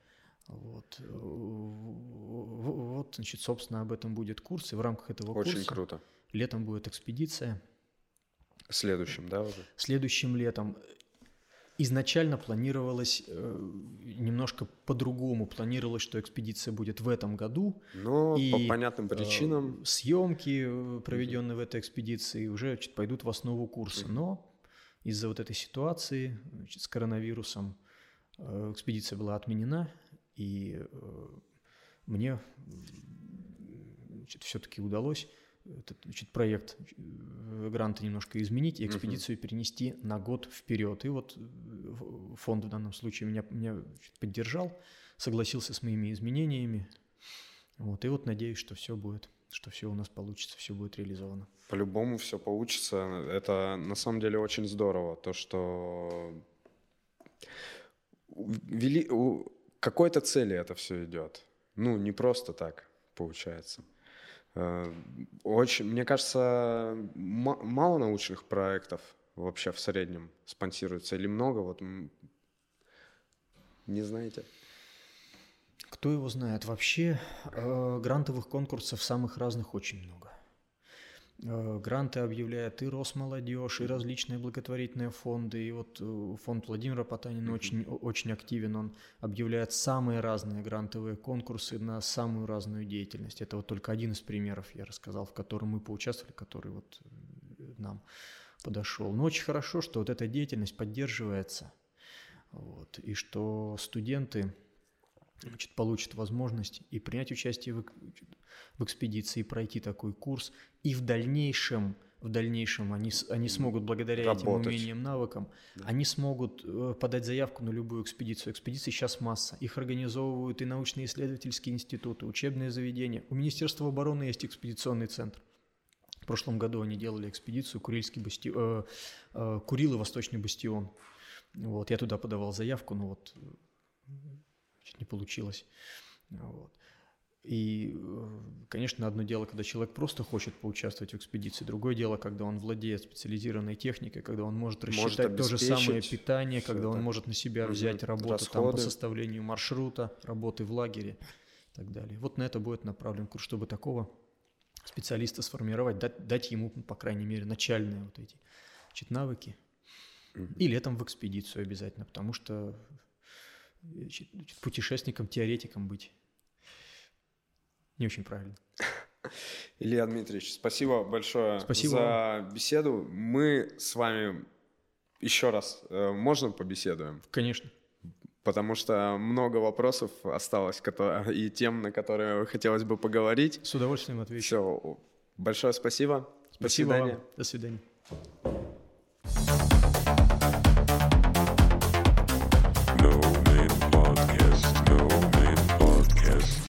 Вот. вот, значит, собственно, об этом будет курс, и в рамках этого Очень курса круто. летом будет экспедиция. Следующим, да, уже? Следующим летом. Изначально планировалось э, немножко по-другому. Планировалось, что экспедиция будет в этом году. Но и, по понятным э, причинам... Э, съемки, проведенные mm-hmm. в этой экспедиции, уже значит, пойдут в основу курса. Mm-hmm. Но из-за вот этой ситуации значит, с коронавирусом э, экспедиция была отменена. И э, мне все-таки удалось этот значит, проект э, гранта немножко изменить и экспедицию uh-huh. перенести на год вперед. И вот э, фонд в данном случае меня, меня поддержал, согласился с моими изменениями. Вот, и вот надеюсь, что все будет, что все у нас получится, все будет реализовано. По-любому все получится. Это на самом деле очень здорово, то, что вели... какой-то цели это все идет. Ну, не просто так получается. Э, очень, мне кажется, мало научных проектов вообще в среднем спонсируется или много? Вот не знаете? Кто его знает? Вообще э, грантовых конкурсов самых разных очень много. Э, гранты объявляет и Росмолодежь, и различные благотворительные фонды. И вот э, фонд Владимира Потанина mm-hmm. очень, очень активен. Он объявляет самые разные грантовые конкурсы на самую разную деятельность. Это вот только один из примеров, я рассказал, в котором мы поучаствовали, который вот э, нам подошел. Но очень хорошо, что вот эта деятельность поддерживается. Вот, и что студенты значит, получат возможность и принять участие в, в экспедиции, пройти такой курс, и в дальнейшем, в дальнейшем они, они смогут, благодаря Работать. этим умениям, навыкам, да. они смогут э, подать заявку на любую экспедицию. Экспедиций сейчас масса. Их организовывают и научно-исследовательские институты, учебные заведения. У Министерства обороны есть экспедиционный центр. В прошлом году они делали экспедицию Курильский басти... э, э, Курил и Восточный бастион. Вот, я туда подавал заявку, но вот э, не получилось. Вот. И, э, конечно, одно дело, когда человек просто хочет поучаствовать в экспедиции, другое дело, когда он владеет специализированной техникой, когда он может рассчитать может то же самое питание, когда он может на себя взять работу там, по составлению маршрута, работы в лагере и так далее. Вот на это будет направлен курс, чтобы такого специалиста сформировать, дать, дать ему, по крайней мере, начальные вот эти значит, навыки. И летом в экспедицию обязательно, потому что путешественником, теоретиком быть не очень правильно. (laughs) Илья Дмитриевич, спасибо большое спасибо. за беседу. Мы с вами еще раз э, можно побеседуем? Конечно. Потому что много вопросов осталось и тем, на которые хотелось бы поговорить. С удовольствием отвечу. Все, большое спасибо. Спасибо До свидания. Вам. До свидания.